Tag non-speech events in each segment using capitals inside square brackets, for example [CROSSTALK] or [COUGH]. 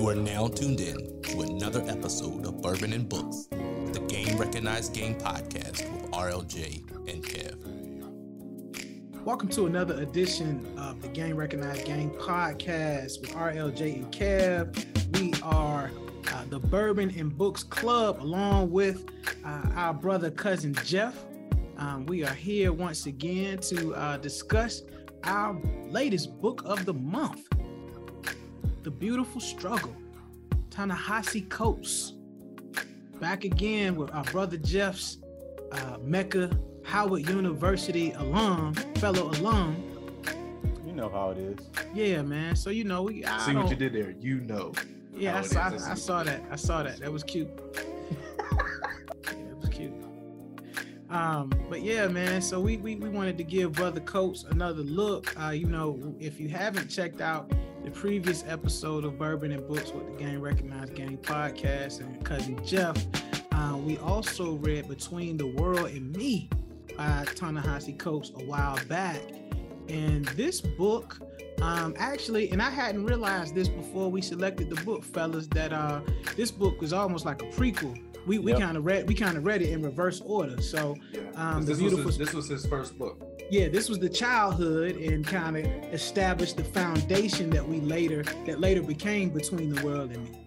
You are now tuned in to another episode of Bourbon and Books, the Game Recognized Game podcast with RLJ and Kev. Welcome to another edition of the Game Recognized Game podcast with RLJ and Kev. We are uh, the Bourbon and Books Club along with uh, our brother cousin Jeff. Um, we are here once again to uh, discuss our latest book of the month, The Beautiful Struggle, Ta-Nehisi Coates. Back again with our brother Jeff's uh, Mecca Howard University alum, fellow alum. You know how it is. Yeah, man. So you know, we I See what you did there. You know. Yeah, I saw. I, I saw that. I saw that. That was cute. yeah, was cute. Um, but yeah, man. So we, we we wanted to give Brother Coates another look. Uh, you know, if you haven't checked out the previous episode of Bourbon and Books with the Game Recognized Game podcast and cousin Jeff, uh, we also read Between the World and Me by Ta-Nehisi Coates a while back. And this book, um, actually, and I hadn't realized this before we selected the book, fellas, that uh this book was almost like a prequel. We we Yep. kind of read we kind of read it in reverse order. So Um, this, was his, this was his first book. Yeah, this was the childhood and kind of established the foundation that we later that later became between the world and me.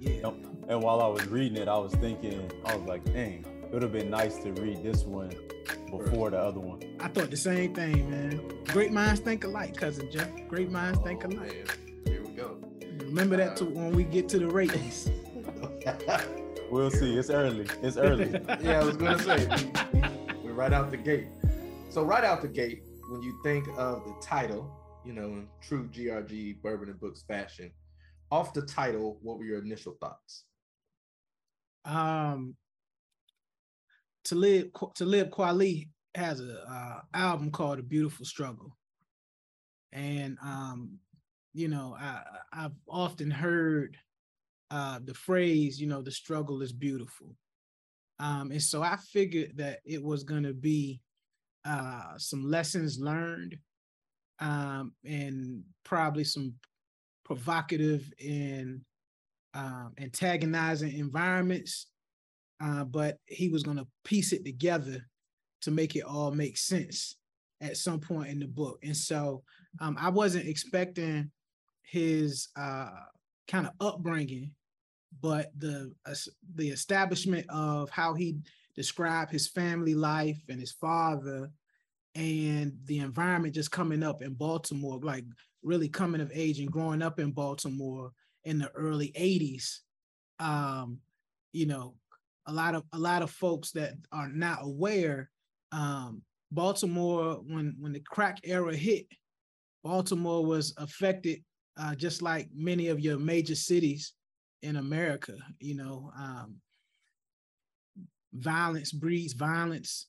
Yeah. Yep. And while I was reading it, I was thinking, I was like, dang, it would have been nice to read this one before the other one. I thought the same thing, man. Great minds think alike, cousin Jeff. Great minds think Oh, alike. man. Here we go. Remember that to when we get to the ratings. We'll see. It's early. It's early. [LAUGHS] yeah, I was gonna say we- we- we're right out the gate. So right out the gate, when you think of the title, you know, in true GRG Bourbon and Books fashion, off the title, what were your initial thoughts? um Talib, to live, Kweli has a uh, album called A Beautiful Struggle. And um you know, I I've often heard uh the phrase, you know, the struggle is beautiful. Um and so I figured that it was going to be uh some lessons learned um and probably some provocative and um, antagonizing environments, uh, but he was going to piece it together to make it all make sense at some point in the book. And so um, I wasn't expecting his uh, kind of upbringing, but the es- the establishment of how he described his family life and his father and the environment just coming up in Baltimore, like really coming of age and growing up in Baltimore in the early 80s um you know a lot of a lot of folks that are not aware um baltimore when when the crack era hit baltimore was affected uh just like many of your major cities in america you know um violence breeds violence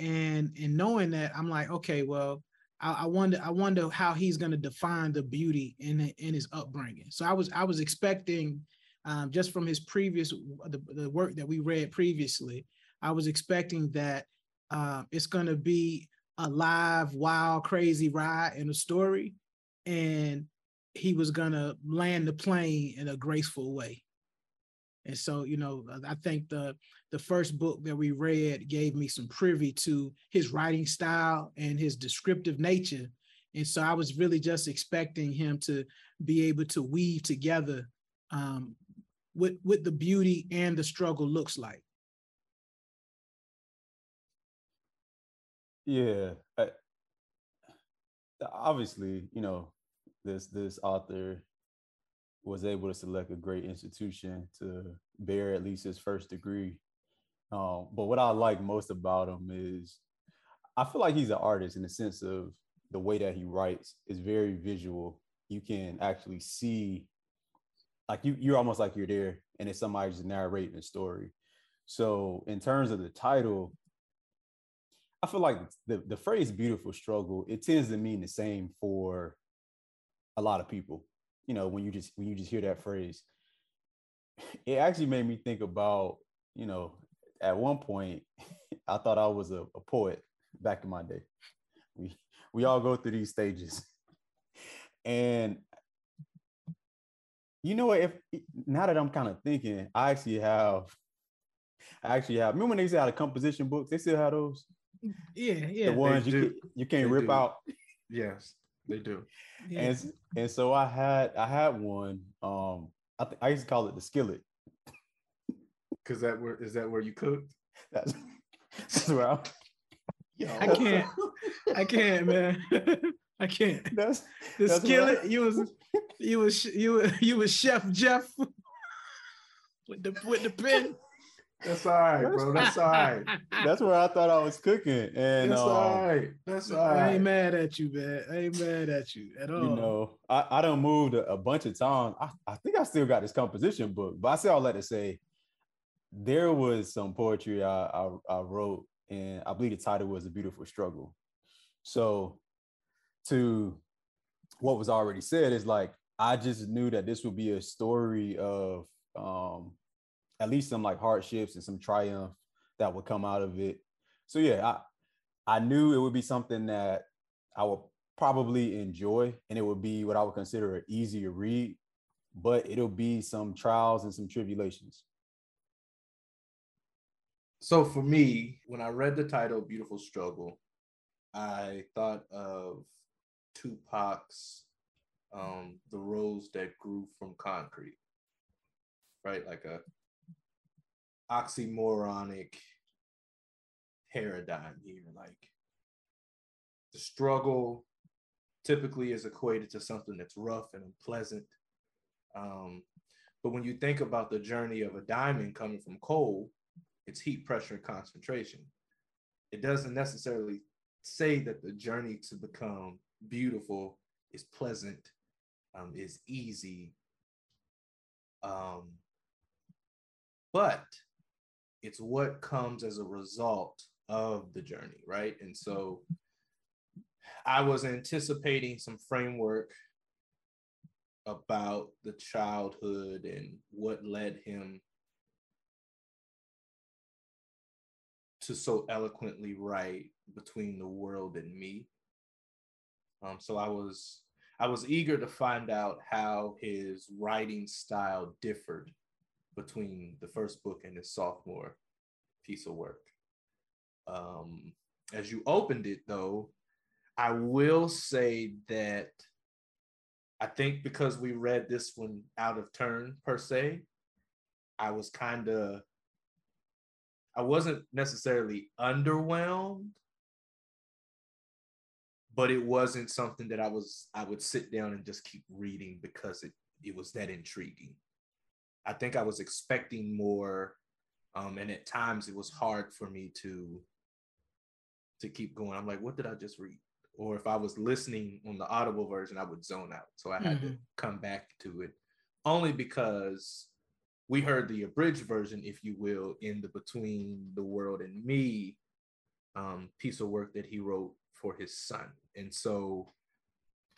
and and knowing that i'm like okay well I, I wonder I wonder how he's going to define the beauty in in his upbringing. So I was I was expecting um, just from his previous the, the work that we read previously, I was expecting that uh, it's going to be a live, wild, crazy ride in a story, and he was going to land the plane in a graceful way. And so, you know, I think the the first book that we read gave me some privy to his writing style and his descriptive nature. And so I was really just expecting him to be able to weave together um, what, what the beauty and the struggle looks like. Yeah. I, obviously, you know, this this author was able to select a great institution to bear at least his first degree. Um, but what I like most about him is I feel like he's an artist in the sense of the way that he writes is very visual. You can actually see, like you, you're almost like you're there, and it's somebody just narrating a story. So in terms of the title, I feel like the, the phrase beautiful struggle, it tends to mean the same for a lot of people. You know, when you just when you just hear that phrase, [SIGHS] it actually made me think about, you know, at one point [LAUGHS] I thought I was a, a poet back in my day. We we all go through these stages. [LAUGHS] And You know what? If now that I'm kind of thinking, I actually have, I actually have. Remember when they used to have the composition books? They still have those. Yeah, yeah. the ones you can, you can't They rip do. out. [LAUGHS] Yes, they do. yeah. And and so I had I had one. Um, I th- I used to call it the skillet. Cause that where is that where you cooked? That's, [LAUGHS] that's where I, Yo. I can't. I can't, man. I can't. that's The That's skillet, I- you was you was you were you was Chef Jeff [LAUGHS] with the with the pen. That's all right, bro. [LAUGHS] That's all right. that's where I thought I was cooking. And That's um, all right. That's all right. I ain't mad at you, man. I ain't mad at you at all. you know, I, I done moved a, a bunch of times. I, I think I still got this composition book, but I say all that to say there was some poetry I, I, I wrote, and I believe the title was A Beautiful Struggle. So to what was already said is like I just knew that this would be a story of um at least some like hardships and some triumph that would come out of it. So yeah, I I knew it would be something that I would probably enjoy and it would be what I would consider an easier read, but it'll be some trials and some tribulations. So for me, when I read the title Beautiful Struggle, I thought of Tupac's um The Rose That Grew from Concrete. Right? Like a oxymoronic paradigm here. Like the struggle typically is equated to something that's rough and unpleasant. Um, but when you think about the journey of a diamond coming from coal, it's heat, pressure, and concentration. It doesn't necessarily say that the journey to become beautiful is pleasant, um, is easy. Um, but it's what comes as a result of the journey, right? And so I was anticipating some framework about the childhood and what led him to so eloquently write between the world and me. Um, so I was I was eager to find out how his writing style differed between the first book and his sophomore piece of work. Um, as you opened it, though, I will say that I think because we read this one out of turn per se, I was kind of I wasn't necessarily underwhelmed, but it wasn't something that I was I would sit down and just keep reading because it it was that intriguing. I think I was expecting more, um, and at times it was hard for me to to keep going. I'm like, what did I just read? Or if I was listening on the audible version, I would zone out. So I had to come back to it only because we heard the abridged version, if you will, in the Between the World and Me um, piece of work that he wrote for his son. And so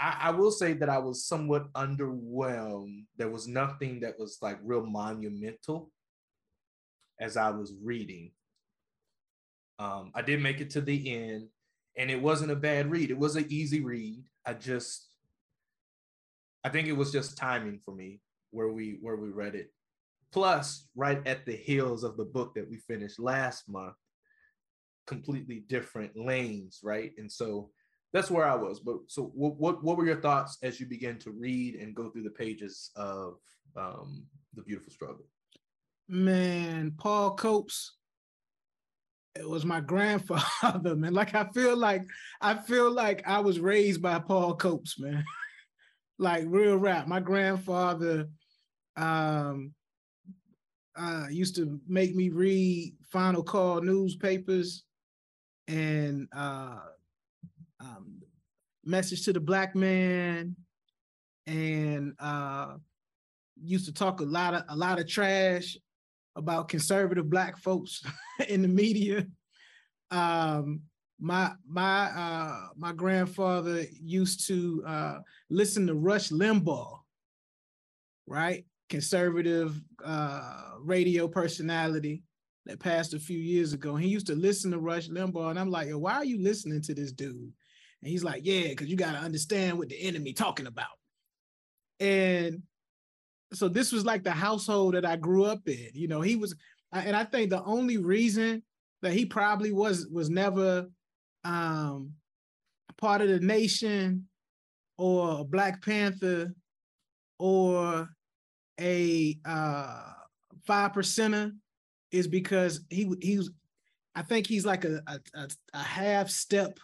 I, I will say that I was somewhat underwhelmed. There was nothing that was like real monumental as I was reading. Um, I did make it to the end, and it wasn't a bad read. It was an easy read. I just, I think it was just timing for me where we where we read it. Plus, right at the heels of the book that we finished last month, completely different lanes, right? And so that's where I was. But so, what what, what were your thoughts as you began to read and go through the pages of um, the Beautiful Struggle? Man, Paul Coates. It was my [LAUGHS] grandfather, man. Like I feel like I feel like I was raised by Paul Coates, man. [LAUGHS] like real rap. My grandfather um uh used to make me read Final Call newspapers and uh um Message to the Black Man and uh used to talk a lot of a lot of trash about conservative black folks [LAUGHS] in the media. Um, my my uh, my grandfather used to uh, listen to Rush Limbaugh, right? Conservative uh, radio personality that passed a few years ago. He used to listen to Rush Limbaugh, and I'm like, why are you listening to this dude? And he's like, Yeah, because you got to understand what the enemy talking about. And so this was like the household that I grew up in. You know, he was, and I think the only reason that he probably was was never um part of the nation or a Black Panther or a uh five percenter is because he he was I think he's like a, a, a half step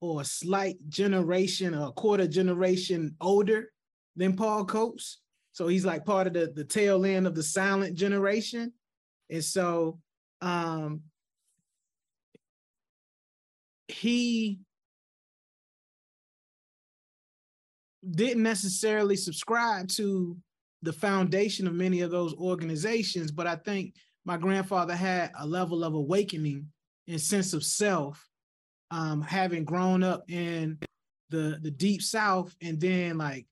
or a slight generation or a quarter generation older than Paul Coates. So he's like part of the, the tail end of the silent generation. And so um, he didn't necessarily subscribe to the foundation of many of those organizations, but I think my grandfather had a level of awakening and sense of self, um, having grown up in the the deep South and then like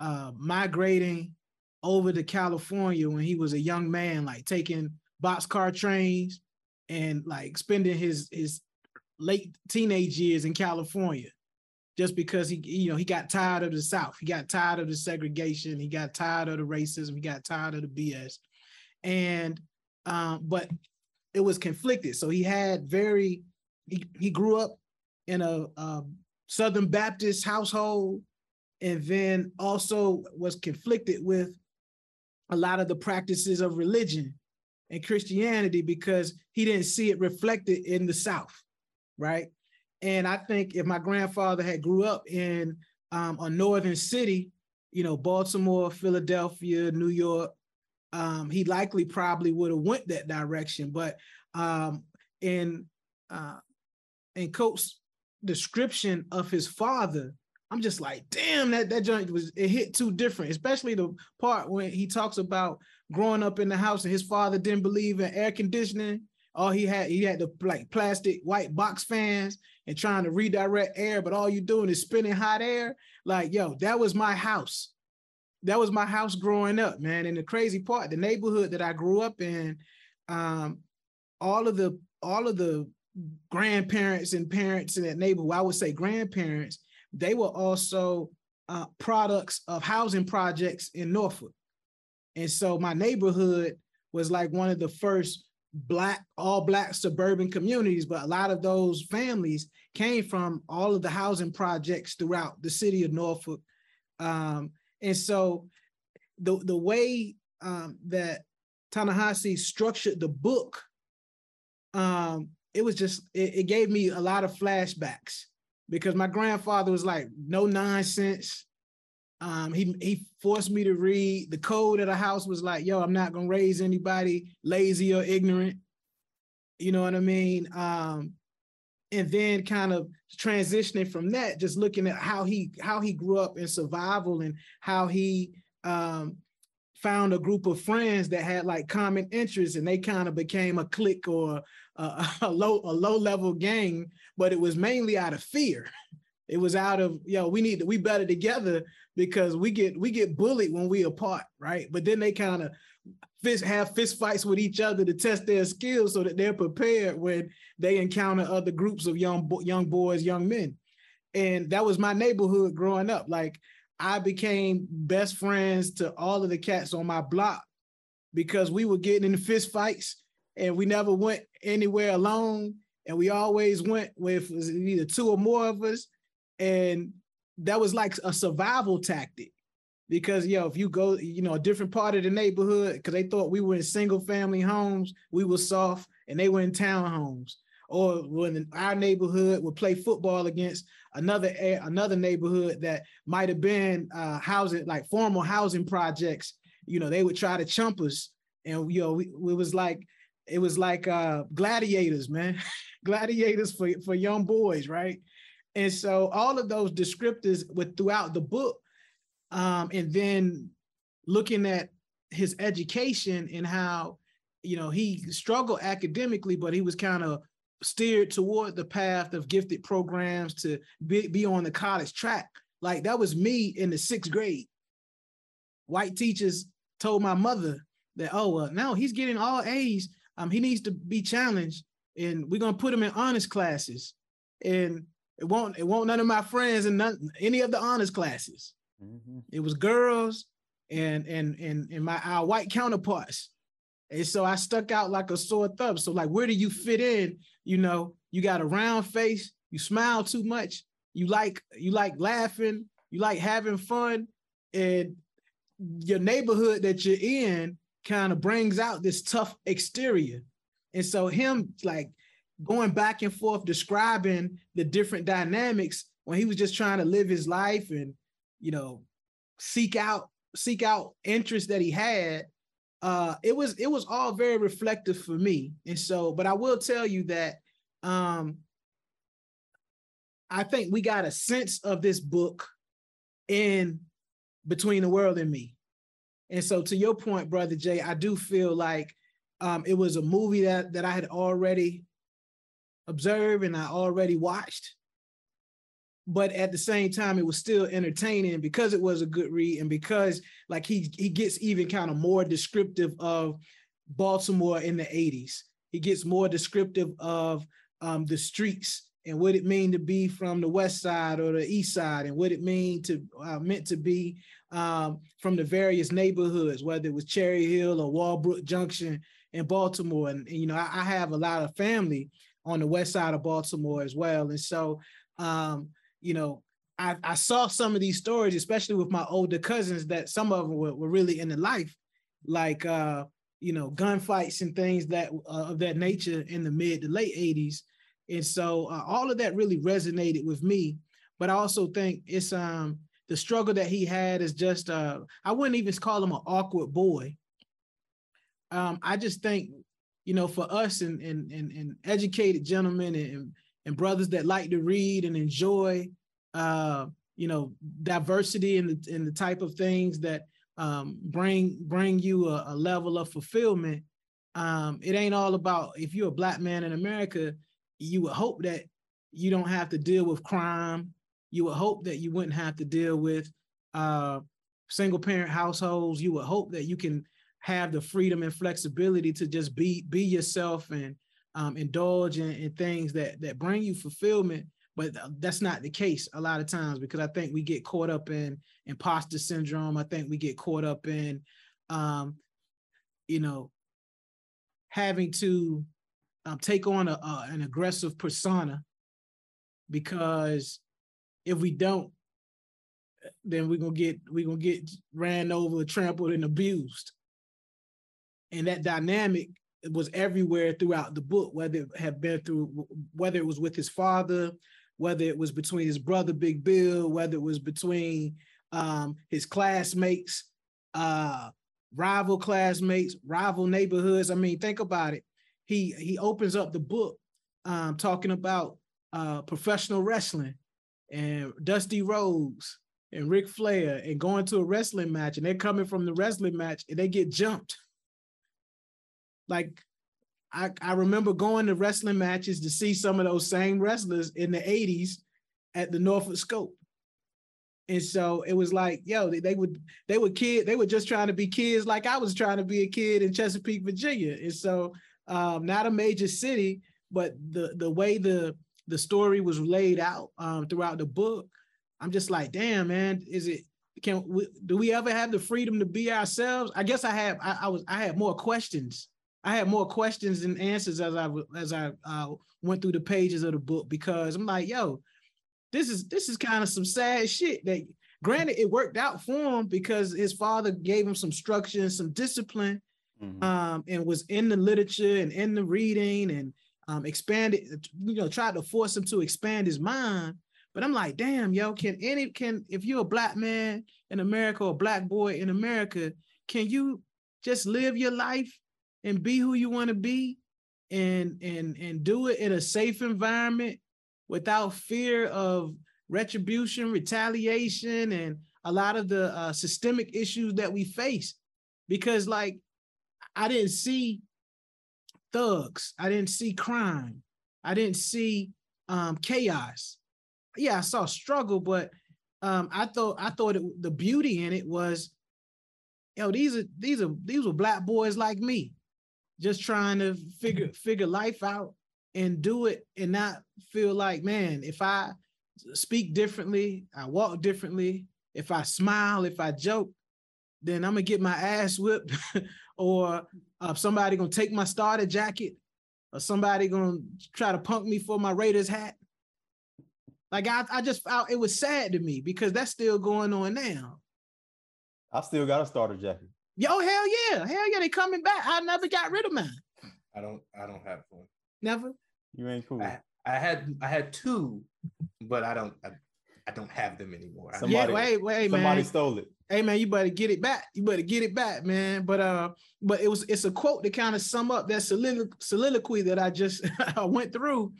uh, migrating over to California when he was a young man, like taking boxcar trains and like spending his his late teenage years in California just because he you know he got tired of the south. He got tired of the segregation. He got tired of the racism. He got tired of the bs and um but it was conflicted. So he had very he, grew up in a, a southern baptist household and then also was conflicted with a lot of the practices of religion and christianity because he didn't see it reflected in the south right and I think if my grandfather had grew up in um, a northern city, you know, Baltimore, Philadelphia, New York, um, he likely probably would have went that direction. But um, in uh, in Coates' description of his father, I'm just like, damn, that that joint was it hit too different, especially the part when he talks about growing up in the house and his father didn't believe in air conditioning. All he had, he had the like plastic white box fans and trying to redirect air, but all you're doing is spinning hot air. Like, yo, that was my house. That was my house growing up, man. And the crazy part, the neighborhood that I grew up in, um, all of the all of the grandparents and parents in that neighborhood, I would say grandparents, they were also uh, products of housing projects in Norfolk. And so my neighborhood was like one of the first black all black suburban communities but a lot of those families came from all of the housing projects throughout the city of norfolk um, and so the the way um, that Ta-Nehisi structured the book um, it was just it, it gave me a lot of flashbacks because my grandfather was like no nonsense um, he he forced me to read. The code of the house was like, "Yo, I'm not gonna raise anybody lazy or ignorant." You know what I mean? Um, and then kind of transitioning from that, just looking at how he how he grew up in survival and how he um, found a group of friends that had like common interests, and they kind of became a clique or a, [LAUGHS] a low a low level gang, but it was mainly out of fear. It was out of yo, know, we need to we better together because we get we get bullied when we apart, right? But then they kind of fist have fist fights with each other to test their skills so that they're prepared when they encounter other groups of young young boys, young men. And that was my neighborhood growing up. Like I became best friends to all of the cats on my block because we were getting in fist fights and we never went anywhere alone. And we always went with either two or more of us. And that was like a survival tactic because yo, if you go, you know, a different part of the neighborhood, because they thought we were in single family homes, we were soft, and they were in townhomes. Or when our neighborhood would play football against another another neighborhood that might have been uh, housing like formal housing projects, you know, they would try to chump us, and you know, we, it was like it was like uh, gladiators, man, [LAUGHS] gladiators for for young boys, right? And so all of those descriptors with throughout the book, um, and then looking at his education and how you know he struggled academically, but he was kind of steered toward the path of gifted programs to be, be on the college track. Like that was me in the sixth grade. White teachers told my mother that, oh, well, now he's getting all A's. Um, he needs to be challenged, and we're gonna put him in honors classes. And it won't it won't none of my friends in none, any of the honors classes. Mm-hmm. It was girls and and and and my our white counterparts. And so I stuck out like a sore thumb. So like, where do you fit in? You know, you got a round face, you smile too much, you like you like laughing, you like having fun, and your neighborhood that you're in kind of brings out this tough exterior. And so him like going back and forth describing the different dynamics when he was just trying to live his life and you know seek out seek out interests that he had uh it was it was all very reflective for me and so but i will tell you that um i think we got a sense of this book in between the world and me and so to your point brother jay i do feel like um it was a movie that that i had already observed and i already watched but at the same time it was still entertaining because it was a good read and because like he he gets even kind of more descriptive of Baltimore in the 80s. He gets more descriptive of um, the streets and what it mean to be from the west side or the east side and what it mean to uh, meant to be um, from the various neighborhoods, whether it was Cherry Hill or Walbrook Junction in Baltimore. And, and you know, I, I, have a lot of family on the west side of Baltimore as well. And so um, you know, I, I saw some of these stories, especially with my older cousins, that some of them were, were really in the life, like uh, you know, gunfights and things that uh, of that nature in the mid to late 80s. And so uh, all of that really resonated with me. But I also think it's um the struggle that he had is just uh I wouldn't even call him an awkward boy. Um, I just think, you know, for us and and and, and educated gentlemen and and brothers that like to read and enjoy uh, you know diversity and the in the type of things that um, bring bring you a, a level of fulfillment. Um, it ain't all about if you're a black man in America, you would hope that you don't have to deal with crime. You would hope that you wouldn't have to deal with uh, single parent households. You would hope that you can have the freedom and flexibility to just be be yourself and um, indulge in, in things that that bring you fulfillment but that's not the case a lot of times because I think we get caught up in imposter syndrome. I think we get caught up in, um, you know, having to um, take on a, an aggressive persona because if we don't, then we're gonna get we're gonna get ran over, trampled, and abused. And that dynamic was everywhere throughout the book, whether it had been through, whether it was with his father, whether it was between his brother Big Bill, whether it was between um, his classmates, uh, rival classmates, rival neighborhoods. I mean, think about it. He he opens up the book um, talking about uh, professional wrestling and Dusty Rhodes and Ric Flair and going to a wrestling match, and they're coming from the wrestling match and they get jumped like I, I remember going to wrestling matches to see some of those same wrestlers in the 80s at the Norfolk Scope. And so it was like, yo, they, they would they were kid, they were just trying to be kids like I was trying to be a kid in Chesapeake, Virginia. And so um, not a major city, but the the way the the story was laid out um, throughout the book, I'm just like, damn, man, is it can we, do we ever have the freedom to be ourselves? I guess I have I, I was I had more questions I had more questions than answers as I as I uh, went through the pages of the book because I'm like, yo, this is this is kind of some sad shit. That granted, it worked out for him because his father gave him some structure and some discipline, mm-hmm. um, and was in the literature and in the reading and um, expanded, you know, tried to force him to expand his mind. But I'm like, damn, yo, can any can if you're a black man in America or a black boy in America, can you just live your life and be who you want to be and and and do it in a safe environment without fear of retribution, retaliation, and a lot of the uh, systemic issues that we face. Because like I didn't see thugs, I didn't see crime, I didn't see um, chaos. Yeah, I saw struggle, but um, I thought I thought it, the beauty in it was, yo, these are these are these were black boys like me just trying to figure figure life out and do it and not feel like, man, if I speak differently, I walk differently, if I smile, if I joke, then I'm gonna get my ass whipped, [LAUGHS] or uh, somebody gonna take my starter jacket, or somebody gonna try to punk me for my Raiders hat. Like I, I just felt it was sad to me because that's still going on now. I still got a starter jacket. Yo, hell yeah, hell yeah, they coming back. I never got rid of mine. I don't I don't have one. Never. You ain't cool. I, I had I had two, but I don't I, I don't have them anymore. Somebody- yeah, wait, wait, Somebody man. stole it. hey man, you better get it back. You better get it back, man. But uh, but it was it's a quote to kind of sum up that solilo- soliloquy that I just [LAUGHS] I went through,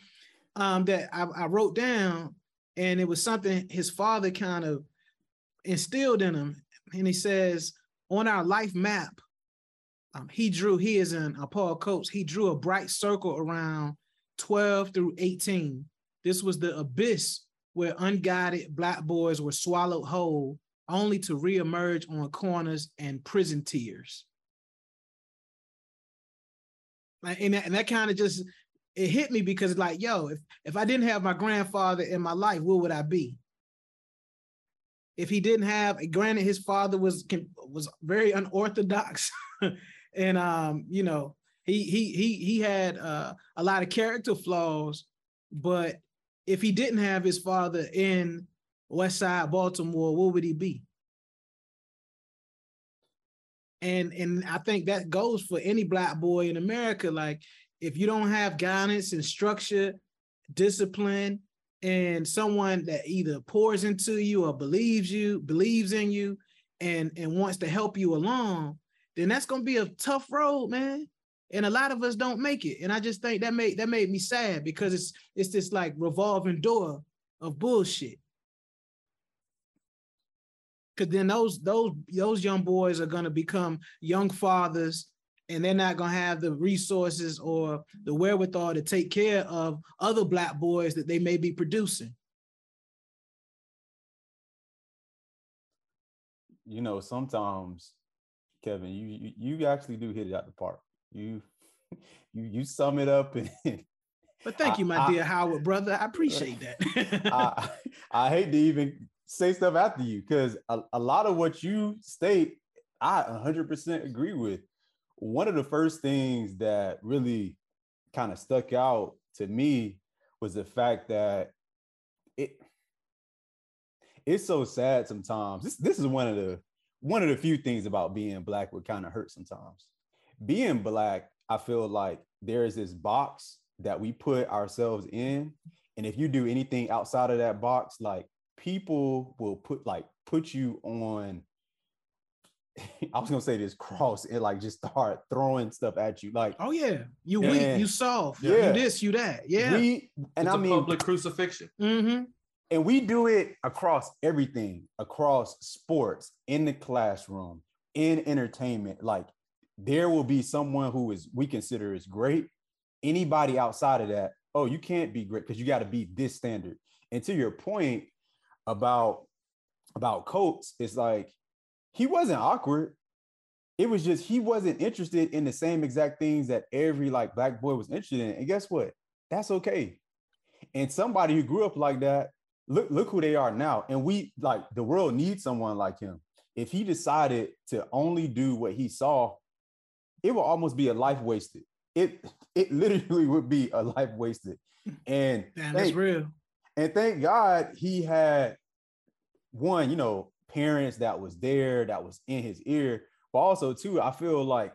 um, that I, I wrote down, and it was something his father kind of instilled in him, and he says on our life map, um, he drew he is in uh, Paul Coates. He drew a bright circle around twelve through eighteen. This was the abyss where unguided black boys were swallowed whole only to reemerge on corners and prison tiers. Like, and that, and that kind of just it hit me because like, yo, if if I didn't have my grandfather in my life, where would I be? If he didn't have, granted, his father was was very unorthodox, [LAUGHS] and um, you know, he he he he had uh, a lot of character flaws, but if he didn't have his father in West Side Baltimore, what would he be? And and I think that goes for any black boy in America. Like if you don't have guidance and structure, discipline, and someone that either pours into you or believes you, believes in you, and and wants to help you along, then that's gonna be a tough road, man. And a lot of us don't make it. And I just think that made that made me sad because it's it's this like revolving door of bullshit. Cause then those those those young boys are gonna become young fathers and they're not gonna have the resources or the wherewithal to take care of other black boys that they may be producing. You know, sometimes, Kevin, you you, you actually do hit it out the park. You [LAUGHS] you you sum it up and [LAUGHS] But thank you, my I- dear Howard brother. I appreciate that. [LAUGHS] I, I hate to even say stuff after you because a, a lot of what you state, I 100% agree with. One of the first things that really kind of stuck out to me was the fact that it it's so sad sometimes. This this is one of the one of the few things about being black would kind of hurt sometimes. Being black, I feel like there is this box that we put ourselves in and if you do anything outside of that box, like people will put like put you on. [LAUGHS] I was gonna say this cross and like just start throwing stuff at you. Like oh yeah, you Yeah. weak, you soft, Yeah. you this, you that. Yeah. we and it's I a mean public crucifixion. mm-hmm. and we do it across everything, across sports, in the classroom, in entertainment. Like there will be someone who is we consider is great. Anybody outside of that, oh, you can't be great because you got to be this standard. And to your point about about Coates, it's like he wasn't awkward. It was just he wasn't interested in the same exact things that every like black boy was interested in. And guess what? That's okay. And somebody who grew up like that, look look who they are now. And we like the world needs someone like him. If he decided to only do what he saw, it will almost be a life wasted. It it literally would be a life wasted. And Damn, that's real. and thank God he had one, you know, parents that was there, that was in his ear, but also too, I feel like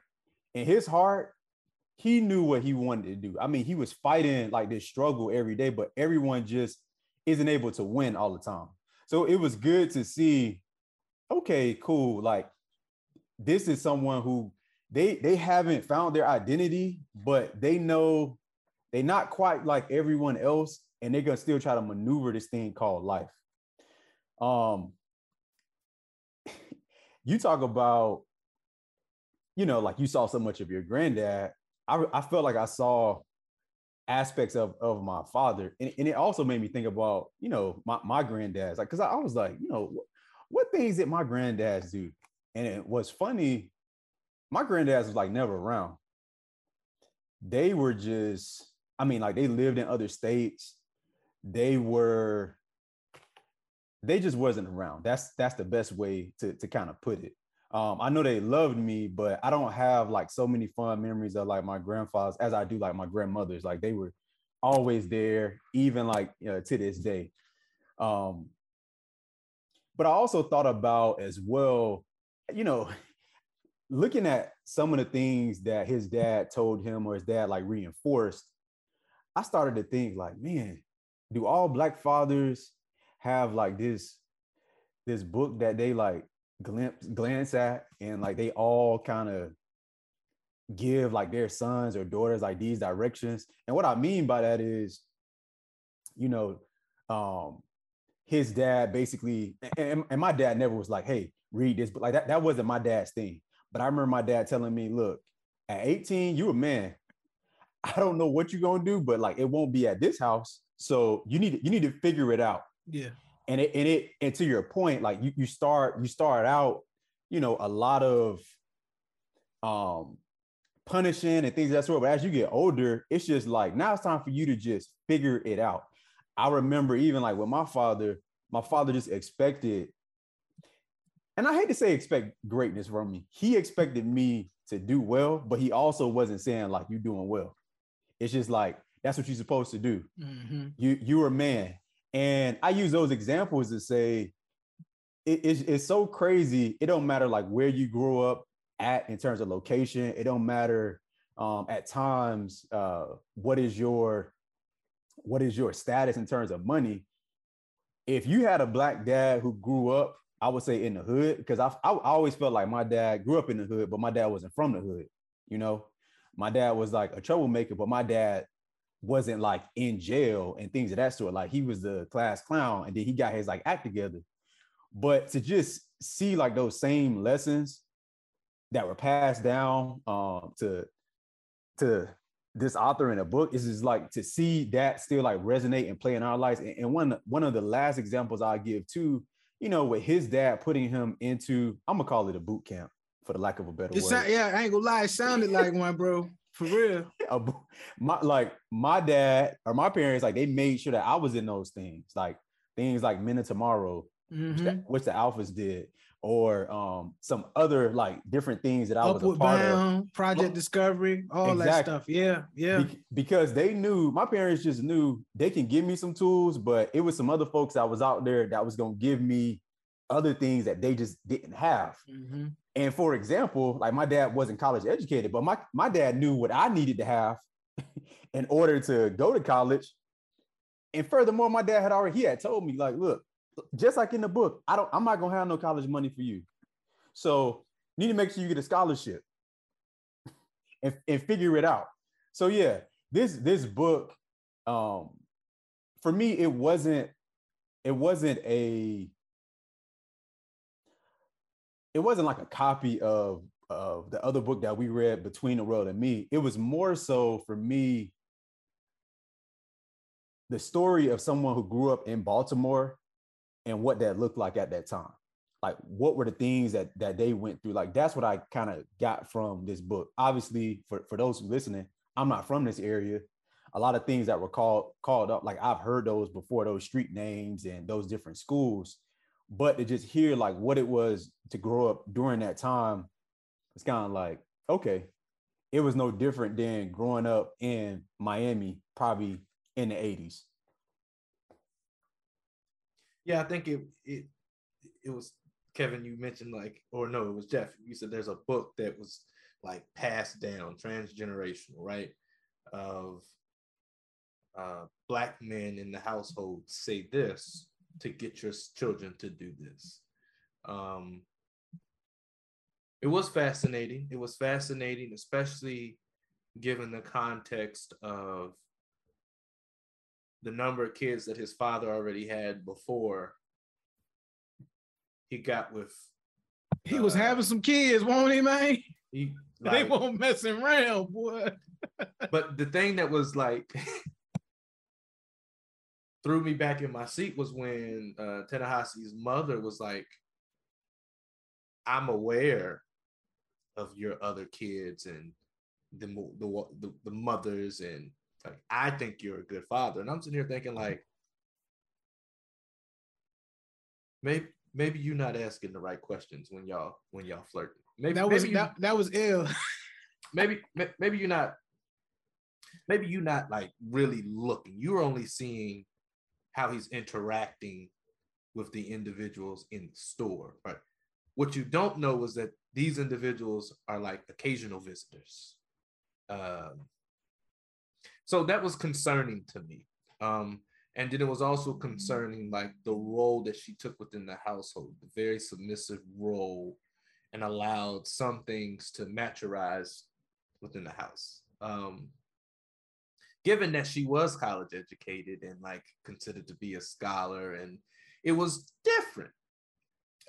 in his heart, he knew what he wanted to do. I mean, he was fighting like this struggle every day, but everyone just isn't able to win all the time. So it was good to see, okay, cool. Like this is someone who they they haven't found their identity, but they know they're not quite like everyone else, and they're gonna still try to maneuver this thing called life. Um, [LAUGHS] you talk about, you know, like you saw so much of your granddad. I, I felt like I saw aspects of, of my father. And, and it also made me think about, you know, my, my granddad's like, cause I, I was like, you know, what, what things did my granddads do? And it was funny. My granddads was like never around. They were just, I mean, like they lived in other states. They were, they just wasn't around. That's that's the best way to, to kind of put it. Um, I know they loved me, but I don't have like so many fun memories of like my grandfathers as I do like my grandmothers. Like they were always there, even like you know, to this day. Um, but I also thought about as well, you know, looking at some of the things that his dad told him or his dad like reinforced, I started to think like, man, do all black fathers have like this this book that they like glimpse glance at and like they all kind of give like their sons or daughters like these directions? And what i mean by that is you know um his dad basically and, and my dad never was like hey read this but like that, that wasn't my dad's thing but i remember my dad telling me look at 18 you a man. I don't know what you're gonna do but like it won't be at this house. So you need you need to figure it out. Yeah. and it and it and to your point like you, you start you start out you know a lot of um punishing and things of that sort. But as you get older it's just like now it's time for you to just figure it out. I remember even like with my father my father just expected and i hate to say expect greatness from me. He expected me to do well but he also wasn't saying like you doing well. It's just like that's what you're supposed to do. Mhm. you you're a man. And i use those examples to say it- it's, it's so crazy. It don't matter like where you grew up at in terms of location. It don't matter um, at times uh, what is your what is your status in terms of money. If you had a black dad who grew up i would say in the hood because I, I always felt like my dad grew up in the hood but my dad wasn't from the hood you know my dad was like a troublemaker but my dad wasn't like in jail and things of that sort. Like he was the class clown and then he got his like act together. But to just see like those same lessons that were passed down um to to this author in a book is just like to see that still like resonate and play in our lives. And, and one one of the last examples I give too, you know, with his dad putting him into, I'm gonna call it a boot camp for the lack of a better It word. sound, yeah, I ain't gonna lie, it sounded like one, bro. For real. [LAUGHS] a my like my dad or my parents like they made sure that I was in those things like things like Men of Tomorrow which, Mhm. the, which the Alphas did or um some other like different things that I was a Upward part of Project Discovery, all that stuff. Yeah, yeah. Bec- because they knew my parents just knew they can give me some tools but it was some other folks that was out there that was going to give me other things that they just didn't have Mhm. And for example, like my dad wasn't college educated, but my, my dad knew what I needed to have [LAUGHS] in order to go to college. And furthermore, my dad had already he had told me, like, look, just like in the book, I don't, I'm not gonna have no college money for you. So you need to make sure you get a scholarship and, and figure it out. So yeah, this this book, um, for me, it wasn't, it wasn't a it wasn't like a copy of of the other book that we read between the world and me it was more so for me the story of someone who grew up in baltimore and what that looked like at that time. Like what were the things that that they went through? Like that's what i kind of got from this book. Obviously for for those who listening i'm not from this area. A lot of things that were called called up like i've heard those before those street names and those different schools but to just hear like what it was to grow up during that time it's kind of like okay it was no different than growing up in miami probably in the 80s Yeah, I think it it it was Kevin. You mentioned like, or no, it was Jeff. You said there's a book that was like passed down, transgenerational, right? Of uh, black men in the household say this to get your children to do this. Um, it was fascinating. It was fascinating, especially given the context of the number of kids that his father already had before he got with He was Uh, having some kids, won't he, man? he [LAUGHS] they like- won't messing around, boy. [LAUGHS] but the thing that was like [LAUGHS] threw me back in my seat was when uh Ta-Nehisi's mother was like, I'm aware of your other kids and the the the, the mothers and like I think you're a good father. And I'm sitting here thinking like maybe maybe you're not asking the right questions when y'all when y'all flirting. Maybe that was maybe you- that, that was ill. [LAUGHS] maybe maybe you're not maybe you're not like really looking you're only seeing how he's interacting with the individuals in the store right what you don't know is that these individuals are like occasional visitors um so that was concerning to me um and then it was also concerning like the role that she took within the household the very submissive role and allowed some things to maturize within the house. Um, given that she was college educated and like considered to be a scholar, and it was different.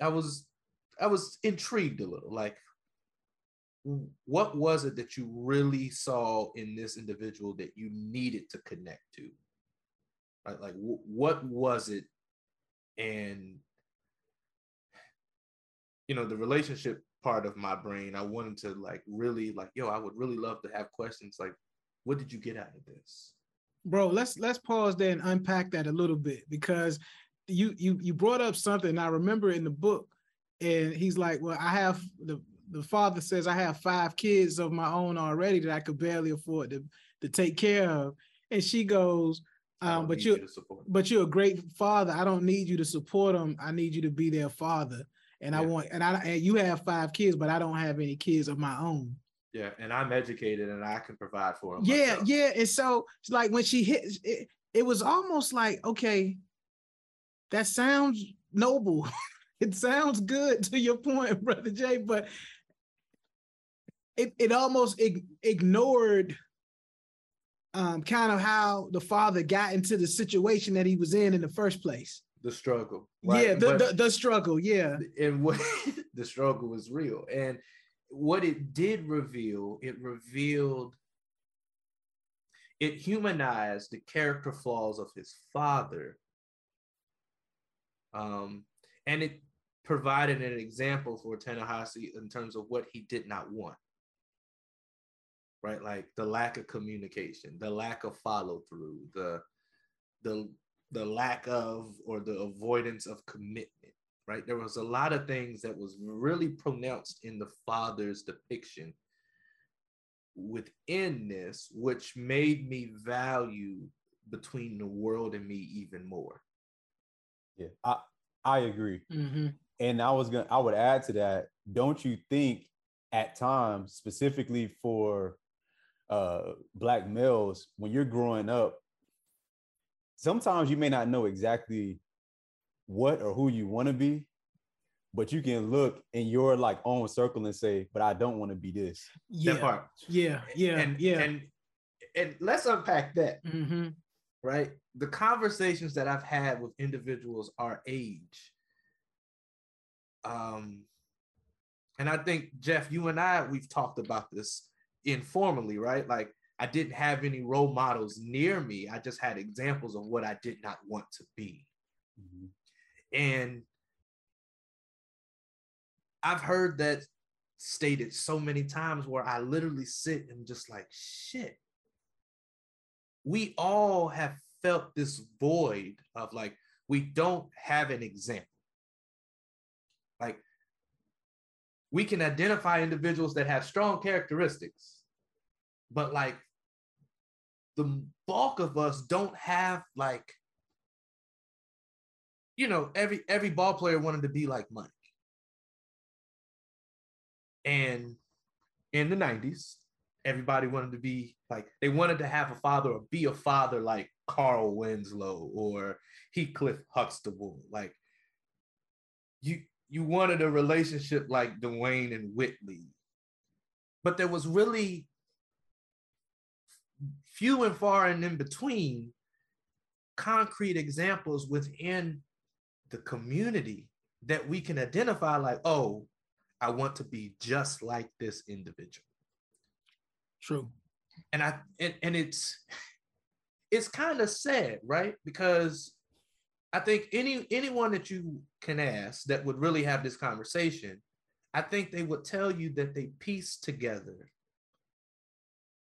I was I was intrigued a little. Like, what was it that you really saw in this individual that you needed to connect to? Right? Like, wh- what was it? And you know, the relationship part of my brain, I wanted to like really like, yo, I would really love to have questions like, what did you get out of this? bro let's let's pause there and unpack that a little bit because you you you brought up something i remember in the book and he's like well i have the the father says i have five kids of my own already that i could barely afford to to take care of and she goes um but you to support. but you're a great father i don't need you to support them i need you to be their father and i want and i and you have five kids but i don't have any kids of my own Yeah, and I'm educated and I can provide for them. yeah myself. yeah and so it's like when she hit it, it was almost like okay that sounds noble [LAUGHS] it sounds good to your point [LAUGHS] brother jay but it, it almost ig- ignored um kind of how the father got into the situation that he was in in the first place. The struggle. yeah the, the, the struggle yeah. And [LAUGHS] what the struggle was real. And what it did reveal it revealed it humanized the character flaws of his father. Um, and it provided an example for Ta-Nehisi in terms of what he did not want right like the lack of communication the lack of follow through the the the lack of or the avoidance of commitment right there was a lot of things that was really pronounced in the father's depiction within this which made me value between the world and me even more Yeah, I I agree. Mhm. And I was gonna I would add to that, don't you think at times, specifically for uh black males, when you're growing up, sometimes you may not know exactly what or who you want to be, but you can look in your like own circle and say, but I don't want to be this. yeah that part yeah yeah and yeah and and let's unpack that Mhm. right? The conversations that I've had with individuals our age, um, and I think Jeff, you and I, we've talked about this informally, right? Like I didn't have any role models near me. I just had examples of what I did not want to be, mm-hmm. and I've heard that stated so many times where I literally sit and just like shit we all have felt this void of like we don't have an example like we can identify individuals that have strong characteristics but like the bulk of us don't have like you know every every ball player wanted to be like mike and in the 90s everybody wanted to be like they wanted to have a father or be a father like Carl Winslow or Heathcliff Huxtable. Like you you wanted a relationship like Dwayne and Whitley. But there was really few and far and in between concrete examples within the community that we can identify like, oh, I want to be just like this individual true and I and, and it's it's kind of sad, right? Because I think any anyone that you can ask that would really have this conversation, I think they would tell you that they pieced together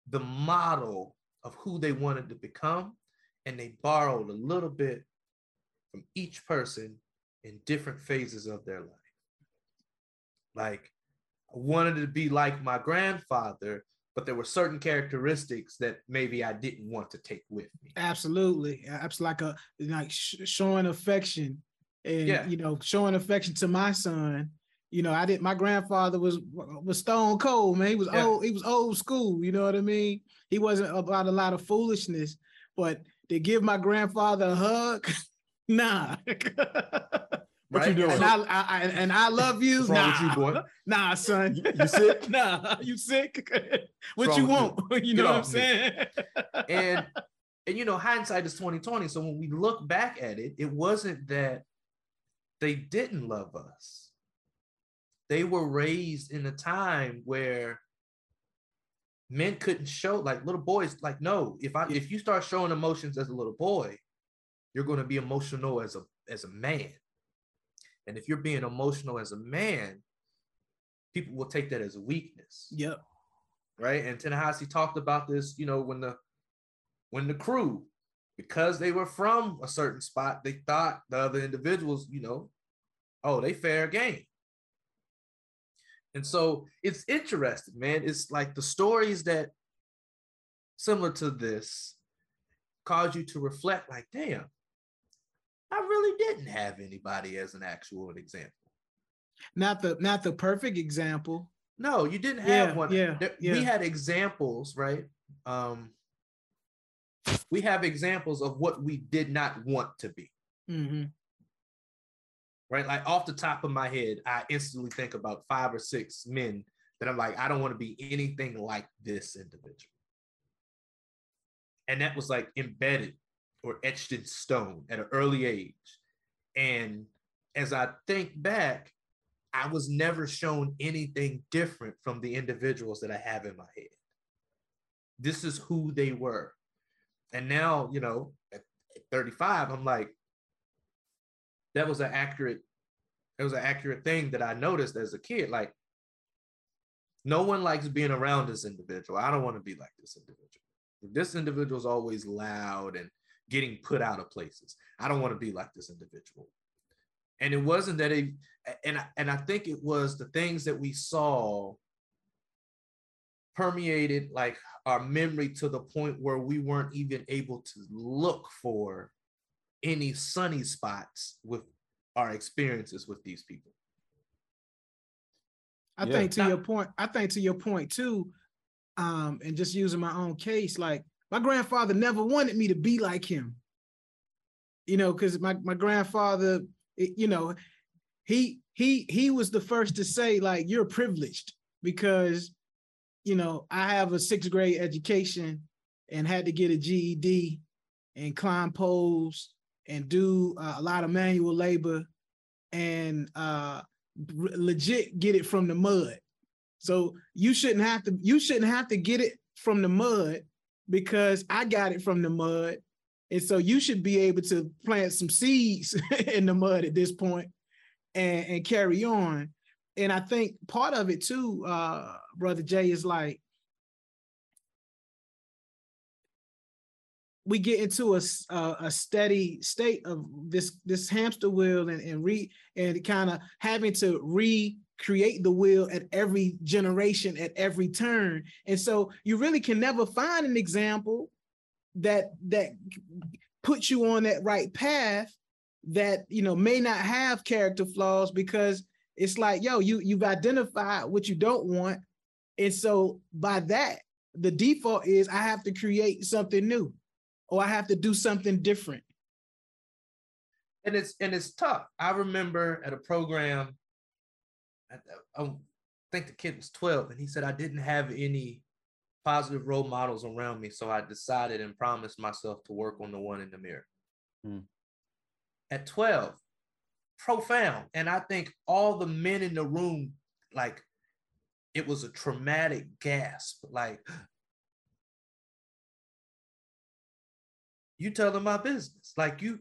the model of who they wanted to become, and they borrowed a little bit from each person in different phases of their life. Like, I wanted to be like my grandfather, but there were certain characteristics that maybe I didn't want to take with me. Absolutely, it's like a like sh- showing affection, and Yeah. you know, showing affection to my son. You know, I did. My grandfather was was stone cold, man. He was Yeah. old. He was old school. You know what I mean? He wasn't about a lot of foolishness, but to give my grandfather a hug, [LAUGHS] nah. [LAUGHS] What you doing? and I, I, and I love you. What's nah. you, boy? [LAUGHS] Nah, son. You- you sick? [LAUGHS] nah, you sick? [LAUGHS] what wrong you you? want? You Get know what I'm saying? and and you know hindsight is 2020 so when we look back at it it wasn't that they didn't love us they were raised in a time where men couldn't show like little boys like no if i if you start showing emotions as a little boy you're going to be emotional as a as a man and if you're being emotional as a man people will take that as a weakness yep. right? And Ta-Nehisi talked about this, you know, when the when the crew, because they were from a certain spot, they thought the other individuals, you know, oh, they fair game. And so it's interesting, man. It's like the stories that similar to this cause you to reflect, like, damn, I really didn't have anybody as an actual example. Not the not the perfect example. No, you didn't have Yeah, one. yeah, There- yeah. We had examples, right? Um, we have examples of what we did not want to be, Mhm. right? Like off the top of my head, I instantly think about five or six men that I'm like, I don't want to be anything like this individual. And that was like embedded or etched in stone at an early age. And as I think back, I was never shown anything different from the individuals that I have in my head. This is who they were. And now, you know, at, at 35, I'm like, that was an accurate, it was an accurate thing that I noticed as a kid. Like, no one likes being around this individual. I don't want to be like this individual. This individual is always loud and getting put out of places. I don't want to be like this individual. And it wasn't that it, and I, and I think it was the things that we saw permeated like our memory to the point where we weren't even able to look for any sunny spots with our experiences with these people. I Yeah. think to Now- your point, I think to your point too, um, and just using my own case, like my grandfather never wanted me to be like him. You know, because my, my grandfather, you know, he he he was the first to say, like, you're privileged because, you know, I have a sixth grade education and had to get a GED and climb poles and do uh, a lot of manual labor and uh legit get it from the mud. So you shouldn't have to you shouldn't have to get it from the mud because I got it from the mud. And so you should be able to plant some seeds [LAUGHS] in the mud at this point and, and carry on. And I think part of it too, uh, brother Jay, is like we get into a a steady state of this this hamster wheel and, and re and kind of having to recreate the will at every generation at every turn and so you really can never find an example that that puts you on that right path that you know may not have character flaws because it's like yo you you've identified what you don't want and so by that the default is i have to create something new or I have to do something different. and it's and it's tough. I remember at a program, I, I think the kid was 12, and he said I didn't have any positive role models around me, so I decided and promised myself to work on the one in the mirror. Hmm. At 12, profound, and I think all the men in the room, like, it was a traumatic gasp, like. You telling my business, like you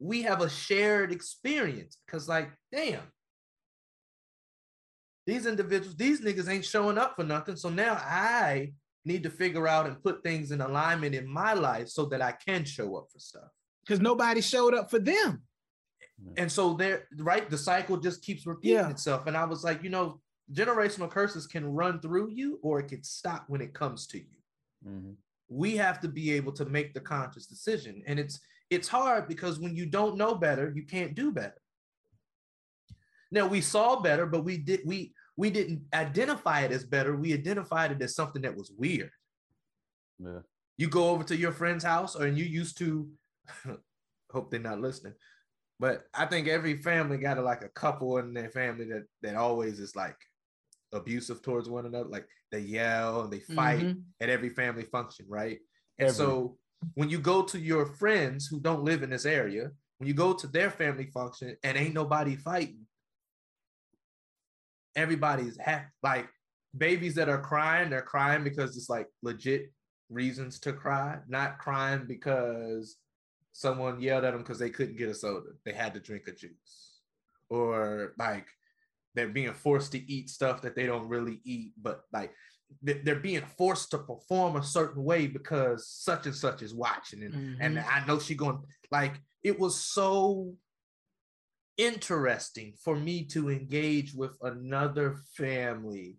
we have a shared experience because like damn these individuals these niggas ain't showing up for nothing so now i need to figure out and put things in alignment in my life so that i can show up for stuff Because nobody showed up for them. And so there, right, the cycle just keeps repeating Yeah. itself. And I was like, you know, generational curses can run through you or it can stop when it comes to you. Mhm. We have to be able to make the conscious decision. And it's it's hard because when you don't know better, you can't do better. Now we saw better, but we did we we didn't identify it as better. We identified it as something that was weird. Yeah. You go over to your friend's house, or you used to. [LAUGHS] hope they're not listening, but I think every family got a, like a couple in their family that that always is like abusive towards one another. Like they yell and they fight Mhm. at every family function, right? And Every. so when you go to your friends who don't live in this area, when you go to their family function and ain't nobody fighting, everybody's happy. Like babies that are crying, they're crying because it's like legit reasons to cry, not crying because someone yelled at them because they couldn't get a soda. They had to drink a juice. Or like they're being forced to eat stuff that they don't really eat, but like they- they're being forced to perform a certain way because such and such is watching. And, and Mhm. I know she going like it was so interesting for me to engage with another family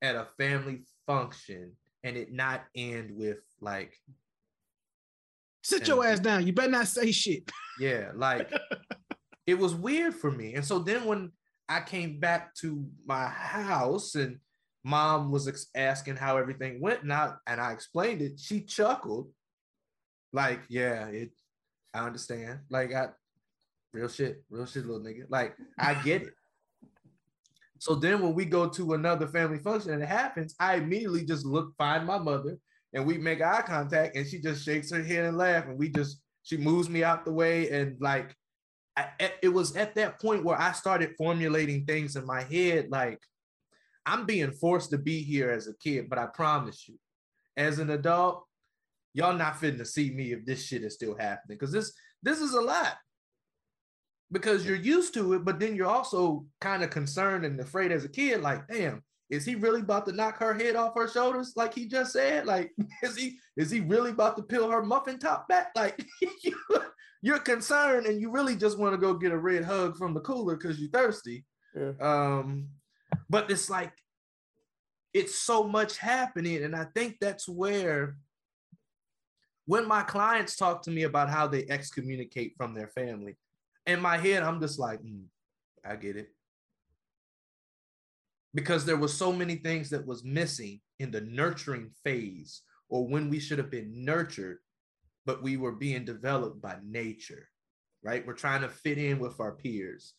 at a family function and it not end with like Sit your ass down. You better not say shit. [LAUGHS] yeah like it was weird for me and so then when i came back to my house and mom was ex- asking how everything went and I, and I explained it she chuckled like yeah it i understand like i real shit real shit little nigga. Like i get it. So then when we go to another family function and it happens i immediately just look find my mother and we make eye contact and she just shakes her head and laugh and we just she moves me out the way and like I, it was at that point where i started formulating things in my head like i'm being forced to be here as a kid but i promise you as an adult y'all not fitting to see me if this shit is still happening. Because this this is a lot because you're used to it but then you're also kind of concerned and afraid as a kid like damn is he really about to knock her head off her shoulders like he just said? Like [LAUGHS] is he is he really about to peel her muffin top back? [LAUGHS] Like you, [LAUGHS] you're concerned and you really just want to go get a red hug from the cooler because you're thirsty. Yeah. um but it's like it's so much happening and i think that's where when my clients talk to me about how they excommunicate from their family in my head i'm just like "Mm, i get it. Because there were so many things that was missing in the nurturing phase or when we should have been nurtured but we were being developed by nature right? We're trying to fit in with our peers.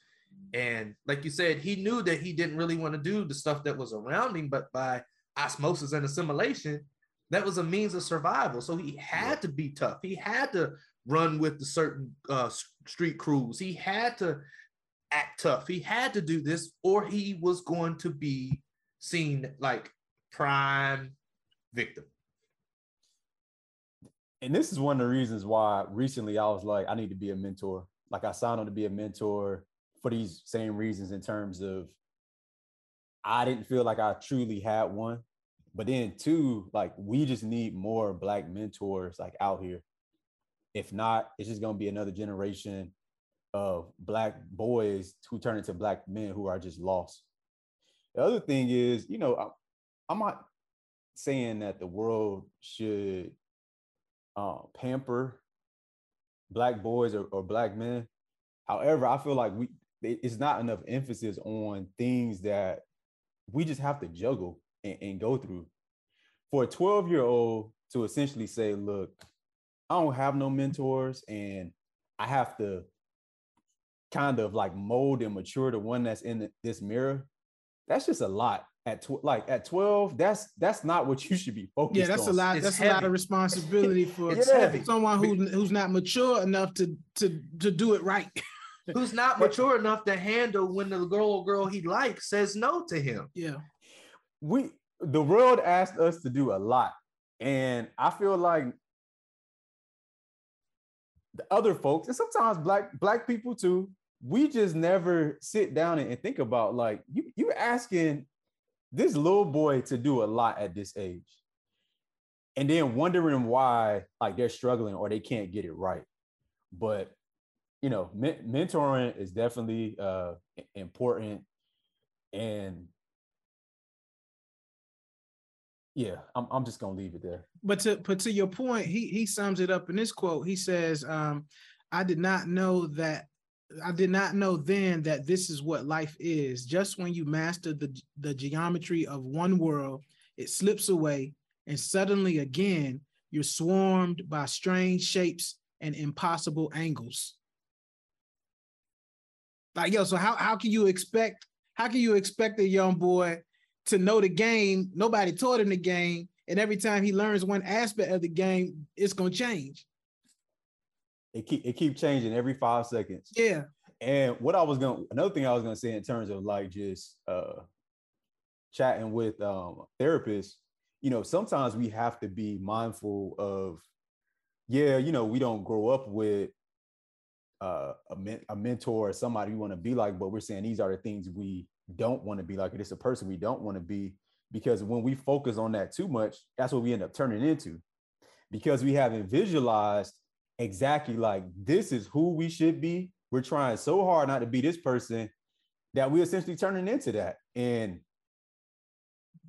And like you said he knew that he didn't really want to do the stuff that was around him but by osmosis and assimilation that was a means of survival. So he had to be tough. He had to run with the certain uh, street crews he had to act tough. He had to do this, or he was going to be seen like prime victim. and this is one of the reasons why recently I was like, I need to be a mentor. Like I signed on to be a mentor for these same reasons in terms of I didn't feel like I truly had one. But then two, like we just need more black mentors like out here. If not, it's just gonna be another generation of black boys who turn into black men who are just lost. The other thing is, you know, I, I'm not saying that the world should uh, pamper black boys or, or black men. However, I feel like we it's not enough emphasis on things that we just have to juggle and, and go through. For a 12 year old to essentially say, look, I don't have no mentors and I have to kind of like mold and mature the one that's in this mirror. That's just a lot at tw- like at 12. That's that's not what you should be focused Yeah, that's a lot. It's That's a lot of responsibility [LAUGHS] for Yeah. someone who who's not mature enough to to to do it right. [LAUGHS] Who's not mature enough to handle when the girl or girl he likes says no to him. yeah. we the world asked us to do a lot and i feel like the other folks and sometimes black black people too we just never sit down and, think about like you you asking this little boy to do a lot at this age and then wondering why like they're struggling or they can't get it right. But you know, me- mentoring is definitely uh, important, and yeah, I'm I'm just gonna leave it there. But to but to your point, he he sums it up in this quote. He says, um, "I did not know that." I did not know then that this is what life is. Just when you master the, the geometry of one world, it slips away, and suddenly again, you're swarmed by strange shapes and impossible angles. Like, yo, so how, how can you expect, how can you expect a young boy to know the game. Nobody taught him the game. And every time he learns one aspect of the game, it's gonna change. It keep it keep changing every five seconds. Yeah. And what I was gonna another thing I was gonna say in terms of like just uh chatting with um therapists, you know, sometimes we have to be mindful of, yeah, you know, we don't grow up with uh, a, men- a mentor or somebody we want to be like, but we're saying these are the things we don't want to be like. It's a person we don't want to be because when we focus on that too much, that's what we end up turning into because we haven't visualized exactly like this is who we should be. We're trying so hard not to be this person that we're essentially turning into that. And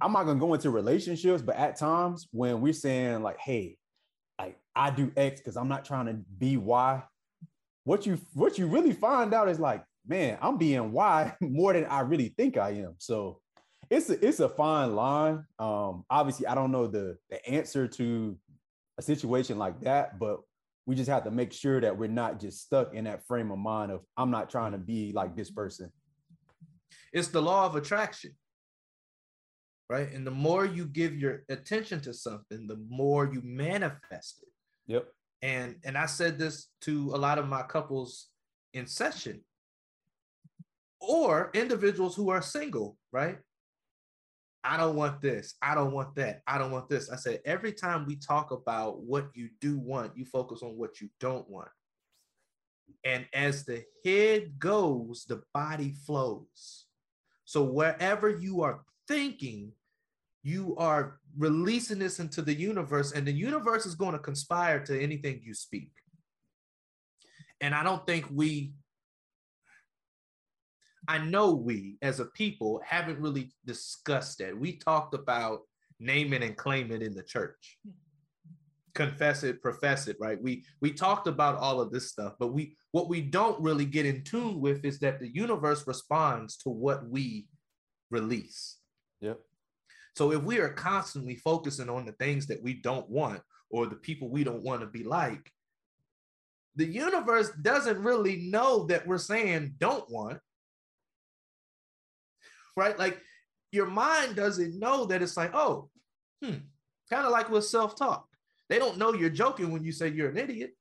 I'm not gonna go into relationships, but at times when we're saying like, hey, like I do X because I'm not trying to be Y, what you what you really find out is like, man, I'm being Y [LAUGHS] more than I really think I am. So it's a, it's a fine line. Um, obviously, I don't know the the answer to a situation like that, but we just have to make sure that we're not just stuck in that frame of mind of I'm not trying to be like this person. It's the law of attraction. Right. And the more you give your attention to something, the more you manifest it. Yep. And and I said this to a lot of my couples in session or individuals who are single, right? I don't want this. I don't want that. I don't want this. I said, every time we talk about what you do want, you focus on what you don't want. And as the head goes, the body flows. So wherever you are thinking, you are releasing this into the universe, and the universe is going to conspire to anything you speak. And I don't think we I know we as a people haven't really discussed that. We talked about naming and claiming in the church. Confess it, profess it, right? We we talked about all of this stuff, but we what we don't really get in tune with is that the universe responds to what we release. Yep. So if we are constantly focusing on the things that we don't want or the people we don't want to be like, the universe doesn't really know that we're saying don't want right? Like your mind doesn't know that it's like, oh, hmm, kind of like with self-talk. They don't know you're joking when you say you're an idiot.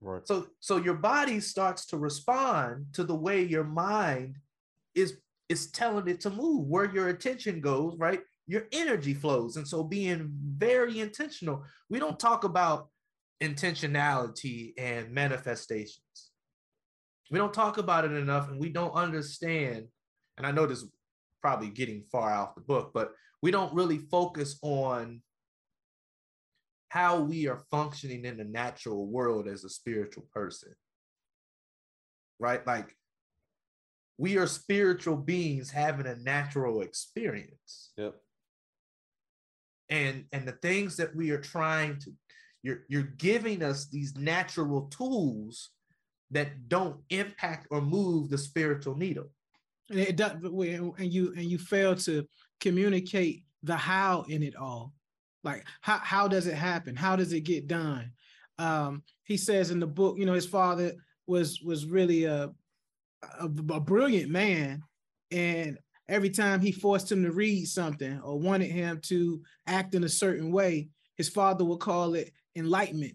Right. So so your body starts to respond to the way your mind is is telling it to move, where your attention goes, right? Your energy flows. And so being very intentional. We don't talk about intentionality and manifestations. We don't talk about it enough and we don't understand and I know this is probably getting far off the book, but we don't really focus on how we are functioning in the natural world as a spiritual person. Right? Like we are spiritual beings having a natural experience. Yep. And and the things that we are trying to you're you're giving us these natural tools that don't impact or move the spiritual needle and it does and you and you fail to communicate the how in it all. Like how, how does it happen? How does it get done? Um he says in the book you know his father was was really a a, a brilliant man and every time he forced him to read something or wanted him to act in a certain way his father would call it enlightenment.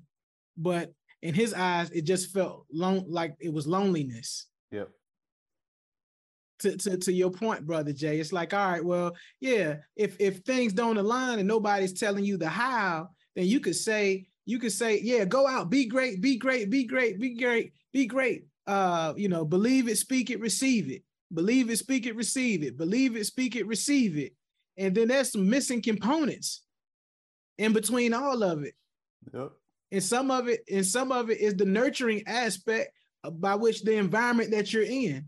But in his eyes it just felt long like it was loneliness. Yep to, to, to your point, brother Jay. It's like, all right, well, yeah, if if things don't align and nobody's telling you the how, then you could say, you could say, yeah, go out, be great, be great, be great, be great, be great. Uh, you know, believe it, speak it, receive it. Believe it, speak it, receive it. Believe it, speak it, receive it. And then there's some missing components in between all of it. Yep. And some of it, and some of it is the nurturing aspect by which the environment that you're in.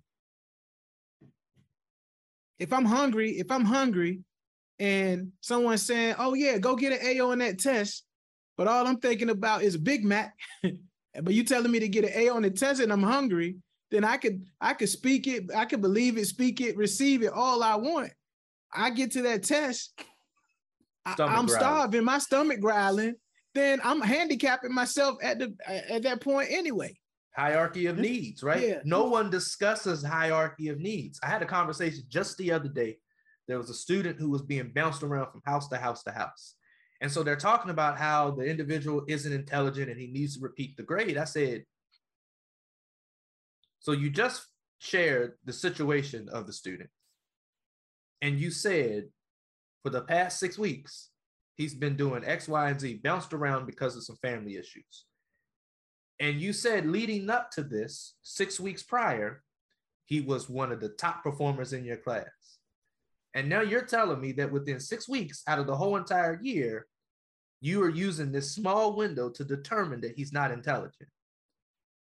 If I'm hungry, if I'm hungry and someone's saying, oh yeah, go get an A on that test, but all I'm thinking about is Big Mac, [LAUGHS] but you telling me to get an A on the test and I'm hungry, then I could I could speak it, I could believe it, speak it, receive it, all I want. I get to that test, I, am starving, my stomach growling, then I'm handicapping myself at the at that point anyway. Hierarchy of needs, right? Yeah. No one discusses hierarchy of needs. I had a conversation just the other day. There was a student who was being bounced around from house to house to house. And so they're talking about how the individual isn't intelligent and he needs to repeat the grade. I said, so you just shared the situation of the student. And you said for the past six weeks, he's been doing X, Y, and Z, bounced around because of some family issues. And you said leading up to this, six weeks prior, he was one of the top performers in your class. And now you're telling me that within six weeks out of the whole entire year, you are using this small window to determine that he's not intelligent.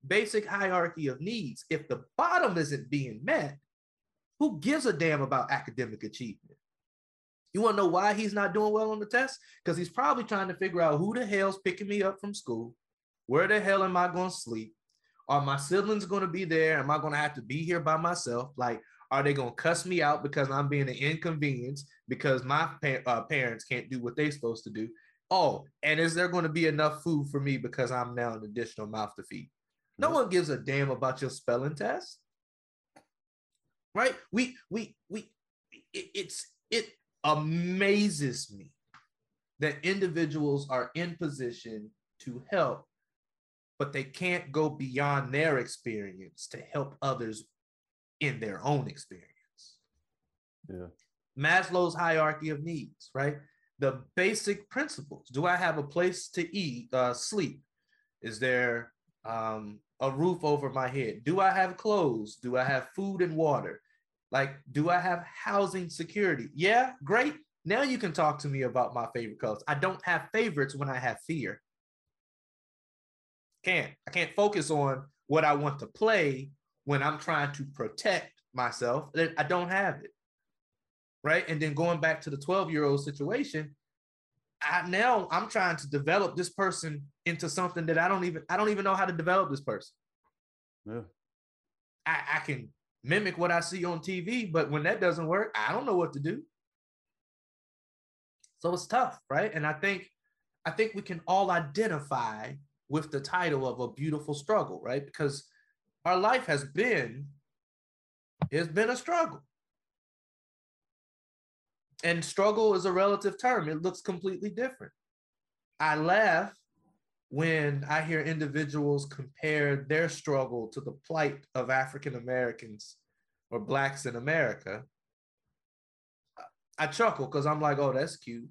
Basic hierarchy of needs. If the bottom isn't being met, who gives a damn about academic achievement? You want to know why he's not doing well on the test? Because he's probably trying to figure out who the hell's picking me up from school. Where the hell am I going to sleep? Are my siblings going to be there? Am I going to have to be here by myself? Like, are they going to cuss me out because I'm being an inconvenience because my pa- uh, parents can't do what they're supposed to do? Oh, and is there going to be enough food for me because I'm now an additional mouth to feed? No one gives a damn about your spelling test. Right? We we we it, it's it amazes me that individuals are in position to help but they can't go beyond their experience to help others in their own experience. Yeah. Maslow's hierarchy of needs, right? The basic principles. Do I have a place to eat, uh, sleep? Is there um, a roof over my head? Do I have clothes? Do I have food and water? Like, do I have housing security? Yeah, great. Now you can talk to me about my favorite colors. I don't have favorites when I have fear. Can't. I can't focus on what I want to play when I'm trying to protect myself. I don't have it. Right. And then going back to the 12 year old situation, I now I'm trying to develop this person into something that I don't even I don't even know how to develop this person. Yeah. I, I can mimic what I see on TV, but when that doesn't work, I don't know what to do. So it's tough, right? And I think I think we can all identify with the title of a beautiful struggle, right? Because our life has been, it's been a struggle. And struggle is a relative term, it looks completely different. I laugh when I hear individuals compare their struggle to the plight of African Americans or Blacks in America. I chuckle because I'm like, oh, that's cute.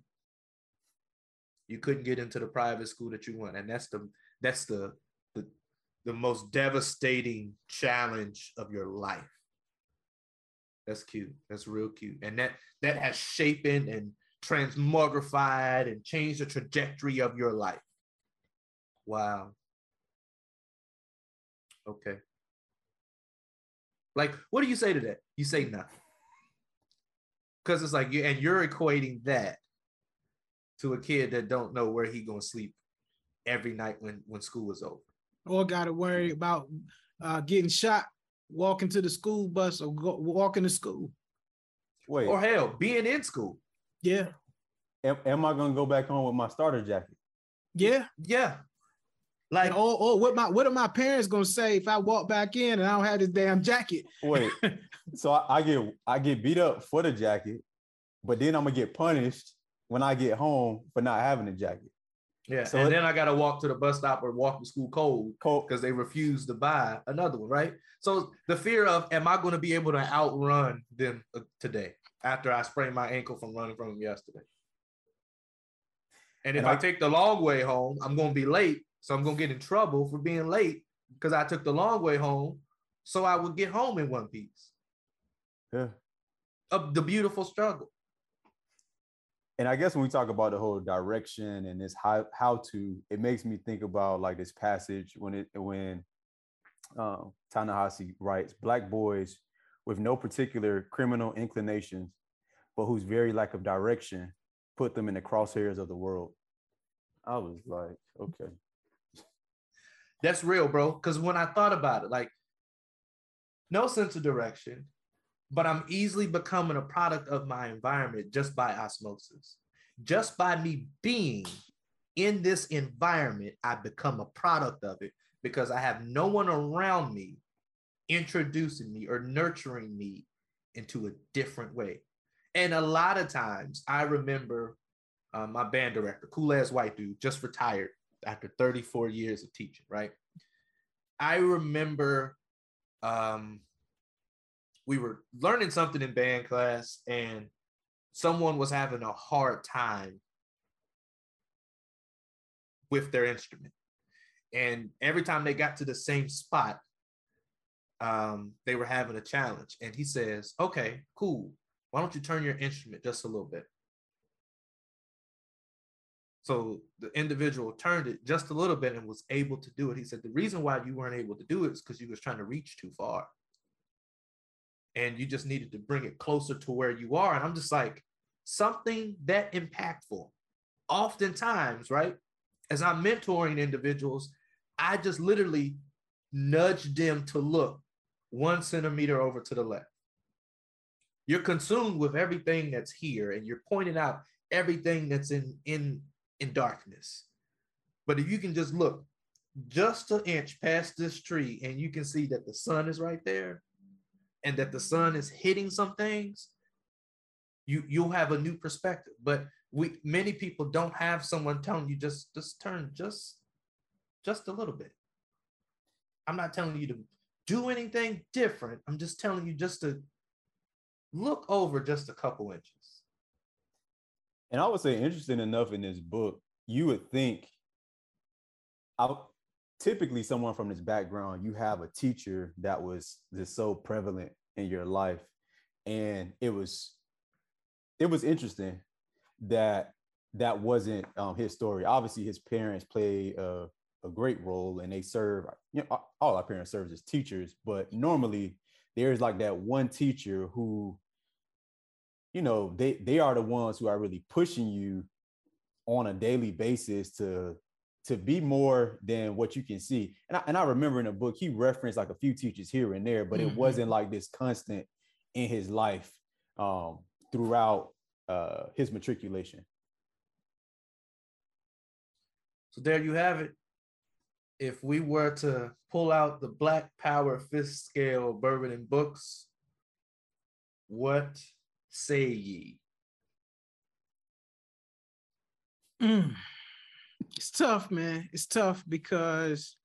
You couldn't get into the private school that you want. And that's the that's the the the most devastating challenge of your life. That's cute. That's real cute. And that that has shaped and transmogrified and changed the trajectory of your life. Wow. Okay. Like, what do you say to that? You say nothing. Because it's like you and you're equating that to a kid that don't know where he gonna sleep every night when when school is over. Or got to worry about uh, getting shot walking to the school bus or go, walking to school. Wait. Or hell, being in school. Yeah. Am, am I gonna go back home with my starter jacket? Yeah. Yeah. Like, oh, oh, what my what are my parents gonna say if I walk back in and I don't have this damn jacket? Wait, [LAUGHS] so I, I get I get beat up for the jacket, but then I'm gonna get punished when I get home for not having a jacket. Yeah, so and it, then I got to walk to the bus stop or walk to school cold, because they refuse to buy another one, right? So the fear of, am I going to be able to outrun them uh, today after I sprained my ankle from running from them yesterday? And if and I, I take the long way home, I'm going to be late, so I'm going to get in trouble for being late because I took the long way home, so I would get home in one piece. Yeah, of the beautiful struggle and I guess when we talk about the whole direction and this how how to, it makes me think about like this passage when it when uh, Ta-Nehisi writes, black boys with no particular criminal inclinations, but whose very lack of direction put them in the crosshairs of the world. I was like, okay. That's real, bro. Because when I thought about it, like, no sense of direction, but I'm easily becoming a product of my environment just by osmosis. Just by me being in this environment, I become a product of it because I have no one around me introducing me or nurturing me into a different way. And a lot of times I remember uh, my band director, cool ass white dude, just retired after 34 years of teaching, right? I remember um, we were learning something in band class and someone was having a hard time with their instrument. And every time they got to the same spot, um, they were having a challenge. And he says, Okay, cool. Why don't you turn your instrument just a little bit? So the individual turned it just a little bit and was able to do it. He said, The reason why you weren't able to do it is because you was trying to reach too far. And you just needed to bring it closer to where you are. And I'm just like, something that impactful. Oftentimes, right? As I'm mentoring individuals, I just literally nudge them to look one centimeter over to the left. You're consumed with everything that's here, and you're pointing out everything that's in in in darkness. But if you can just look just an inch past this tree, and you can see that the sun is right there, and that the sun is hitting some things, you you'll have a new perspective. But we many people don't have someone telling you just just turn just just a little bit. I'm not telling you to do anything different. I'm just telling you just to look over just a couple inches. And I would say, interesting enough in this book, you would think, I typically someone from this background, you have a teacher that was just so prevalent in your life, and it was, it was interesting that that wasn't um, his story. Obviously, his parents played a, a great role, and they serve. You know, all our parents serve as teachers, but normally there's like that one teacher who you know they they are the ones who are really pushing you on a daily basis to to be more than what you can see and I, and I remember in the book he referenced like a few teachers here and there but mm-hmm. it wasn't like this constant in his life um, throughout uh, his matriculation so there you have it if we were to pull out the black power fist scale bourbon and books what say ye? Mm. It's tough, man. It's tough because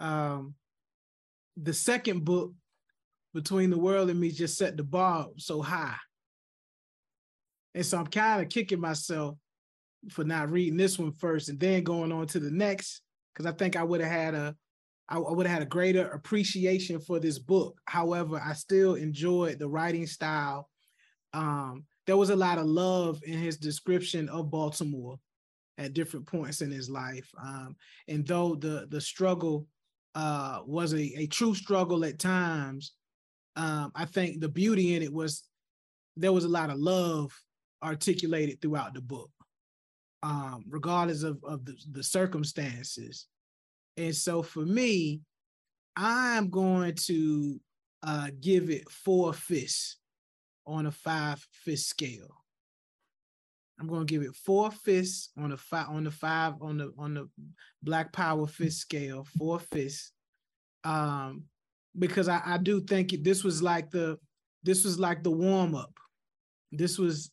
um, the second book, Between the World and Me, just set the bar so high. And so I'm kind of kicking myself for not reading this one first and then going on to the next because I think I would have had a I would have had a greater appreciation for this book. However, I still enjoyed the writing style um, there was a lot of love in his description of Baltimore at different points in his life. Um, and though the the struggle uh, was a, a true struggle at times, um, I think the beauty in it was there was a lot of love articulated throughout the book, um, regardless of, of the, the circumstances. And so for me, I'm going to uh, give it four fists on a five fist scale. I'm gonna give it four fists on the five on the five on the on the Black Power fist scale, four fists. Um, because I, I do think it, this was like the this was like the warm up. This was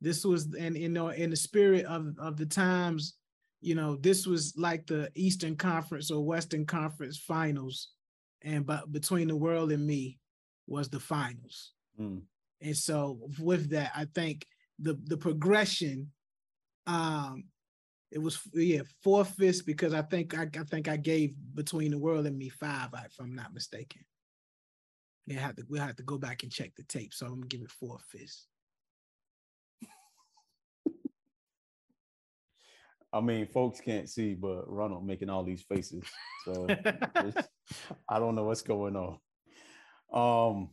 this was and you know in the spirit of of the times, you know, this was like the Eastern Conference or Western Conference finals, and but between the world and me was the finals. Mm. And so with that, I think the the progression, um, it was yeah four fists because I think I, I think I gave between the world and me five if I'm not mistaken. Yeah, have to we'll have to go back and check the tape. So I'm gonna give it four fists. I mean, folks can't see, but Ronald making all these faces. So [LAUGHS] I don't know what's going on. Um,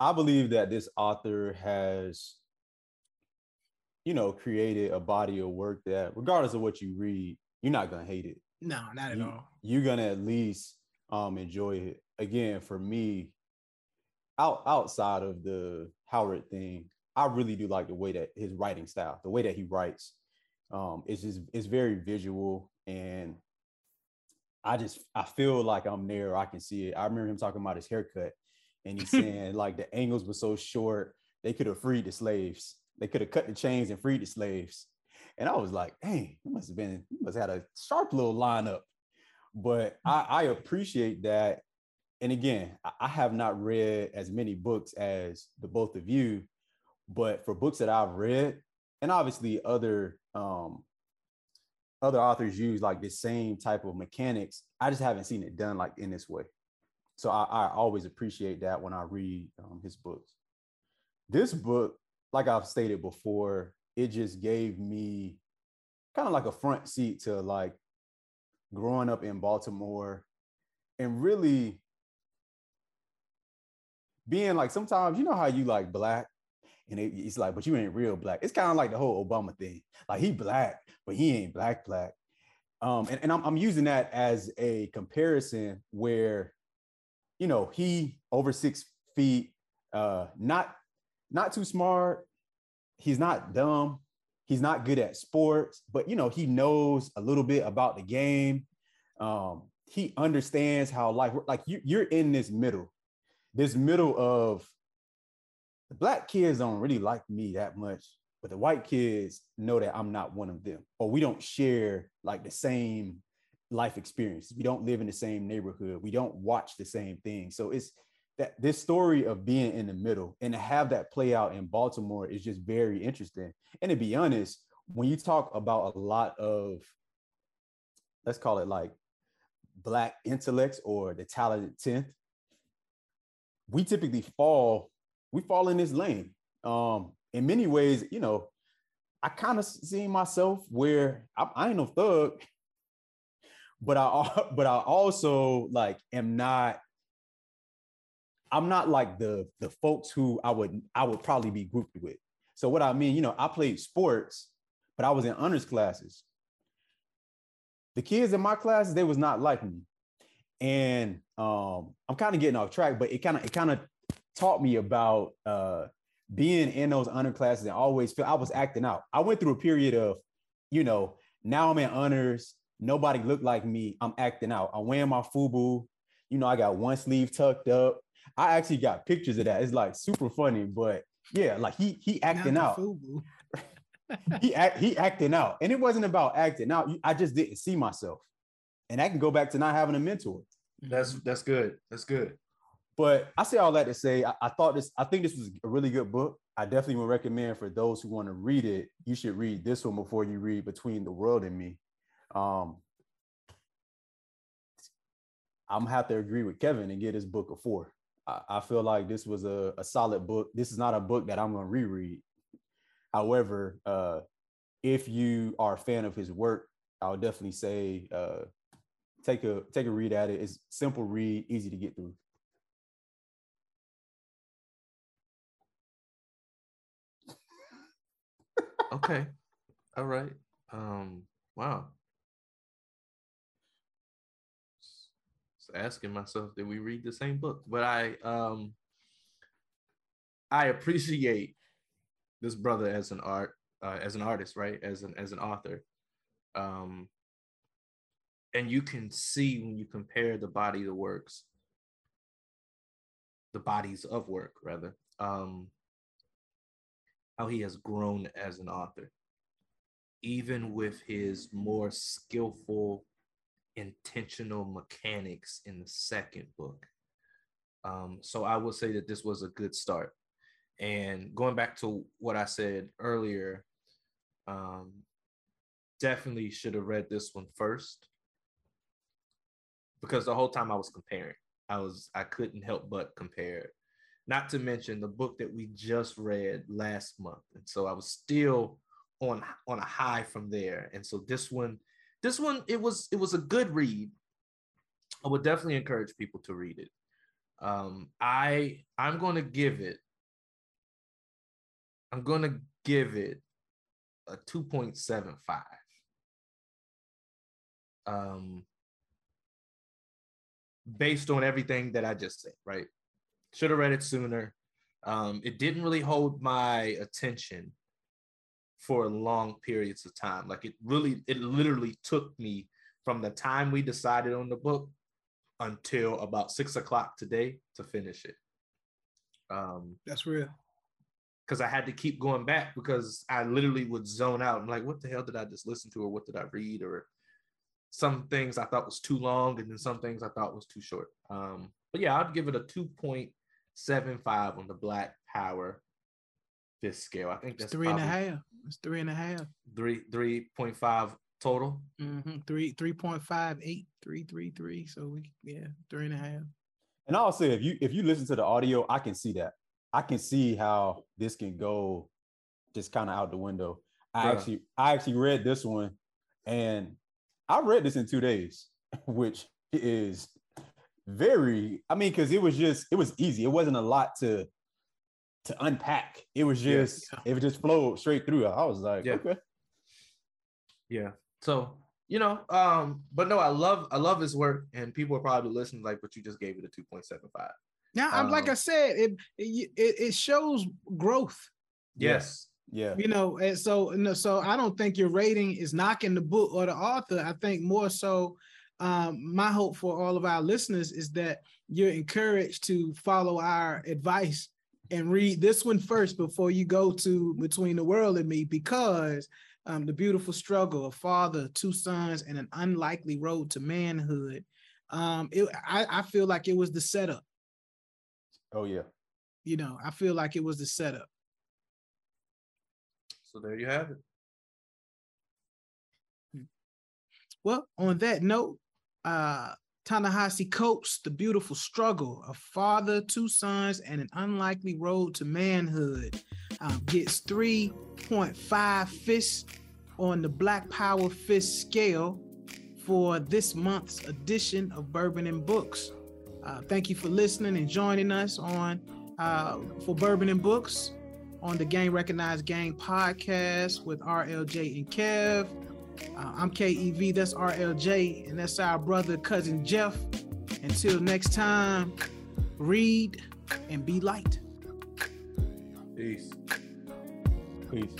I believe that this author has, you know, created a body of work that, regardless of what you read, you're not gonna hate it. No, not at you, all. You're gonna at least um enjoy it. Again, for me, out outside of the Howard thing, I really do like the way that his writing style, the way that he writes. Um, it's just it's very visual and I just I feel like I'm there. I can see it. I remember him talking about his haircut, and he's [LAUGHS] saying like the angles were so short they could have freed the slaves. They could have cut the chains and freed the slaves. And I was like, dang, it must have been, he must have had a sharp little lineup. But I, I appreciate that. And again, I have not read as many books as the both of you, but for books that I've read, and obviously other um, other authors use like the same type of mechanics. I just haven't seen it done like in this way. So I, I always appreciate that when I read um, his books. This book, like I've stated before, it just gave me kind of like a front seat to like growing up in Baltimore and really being like sometimes you know how you like black and it, it's like, but you ain't real black. It's kind of like the whole Obama thing. Like he black, but he ain't black black. Um, and, and I'm, I'm using that as a comparison where, you know, he over six feet, uh, not not too smart. He's not dumb. He's not good at sports, but you know, he knows a little bit about the game. Um, he understands how life like you, you're in this middle, this middle of the black kids don't really like me that much, but the white kids know that I'm not one of them, or we don't share like the same life experience. We don't live in the same neighborhood. We don't watch the same thing. So it's that this story of being in the middle and to have that play out in Baltimore is just very interesting. And to be honest, when you talk about a lot of, let's call it like black intellects or the talented 10th, we typically fall we fall in this lane. Um, in many ways, you know, I kind of see myself where I, I ain't no thug, but I [LAUGHS] but I also like am not. I'm not like the the folks who I would I would probably be grouped with. So what I mean, you know, I played sports, but I was in honors classes. The kids in my classes, they was not like me. And um, I'm kind of getting off track, but it kind of it kind of taught me about uh, being in those honor classes and always feel I was acting out. I went through a period of, you know, now I'm in honors. Nobody looked like me. I'm acting out. I'm wearing my FUBU. You know, I got one sleeve tucked up. I actually got pictures of that. It's like super funny, but yeah, like he he acting out. he act, he acting out, and it wasn't about acting out. I just didn't see myself, and I can go back to not having a mentor. That's that's good. That's good. But I say all that to say, I, I, thought this, I think this was a really good book. I definitely would recommend for those who want to read it, you should read this one before you read Between the World and Me. Um, I'm gonna have to agree with Kevin and get his book a four. I, I feel like this was a, a, solid book. This is not a book that I'm gonna reread. However, uh, if you are a fan of his work, I would definitely say uh, take a take a read at it. It's simple read, easy to get through. okay. All right. Um, wow. Asking myself, did we read the same book? But I um I appreciate this brother as an art uh, as an artist, right? As an as an author. Um and you can see when you compare the body of works, the bodies of work rather, um, how he has grown as an author, even with his more skillful, intentional mechanics in the second book. Um, so I will say that this was a good start. And going back to what I said earlier, um, definitely should have read this one first because the whole time I was comparing, I was I couldn't help but compare not to mention the book that we just read last month. And so I was still on on a high from there. And so this one, this one, it was it was a good read. I would definitely encourage people to read it. Um, I I'm going to give it. I'm going to give it a 2.75. Um, based on everything that I just said, right? Should have read it sooner. Um, it didn't really hold my attention for long periods of time. Like it really, it literally took me from the time we decided on the book until about six o'clock today to finish it. Um, That's real. because I had to keep going back because I literally would zone out. I'm like, what the hell did I just listen to, or what did I read, or some things I thought was too long, and then some things I thought was too short. Um, but yeah, I'd give it a 2.75 on the Black Power Fist scale. I think that's three and a half. It's three and a half. three three point five total. Mm-hmm. Three three point five eight three three three. So we yeah three and a half. And I'll say if you if you listen to the audio, I can see that. I can see how this can go just kind of out the window. I Yeah. actually I actually read this one and I read this in two days, [LAUGHS] which is very, I mean, because it was just it was easy. It wasn't a lot to to unpack. It was Yeah. just it just flowed straight through. I was like, Yeah. okay. Yeah. So you know, um, but no, I love I love his work, and people are probably listening like, but you just gave it a two point seven five. Now I'm like Um, I said, it it it shows growth. Yes. Yeah. you know and so no, so i don't think your rating is knocking the book or the author i think more so um, my hope for all of our listeners is that you're encouraged to follow our advice and read this one first before you go to between the world and me because um, the beautiful struggle of father two sons and an unlikely road to manhood um, it, I, I feel like it was the setup Oh yeah. you know i feel like it was the setup So there you have it. Well, on that note, uh, Ta-Nehisi Coates, The Beautiful Struggle, a father, two sons, and an unlikely road to manhood, um, gets 3.5 fists on the Black Power Fist scale for this month's edition of Bourbon and Books. Uh, thank you for listening and joining us on uh, for Bourbon and Books on the Gang Recognized Gang podcast with RLJ and Kev. Uh, I'm KEV, that's RLJ, and that's our brother, cousin Jeff. Until next time, read and be light. Peace. Peace.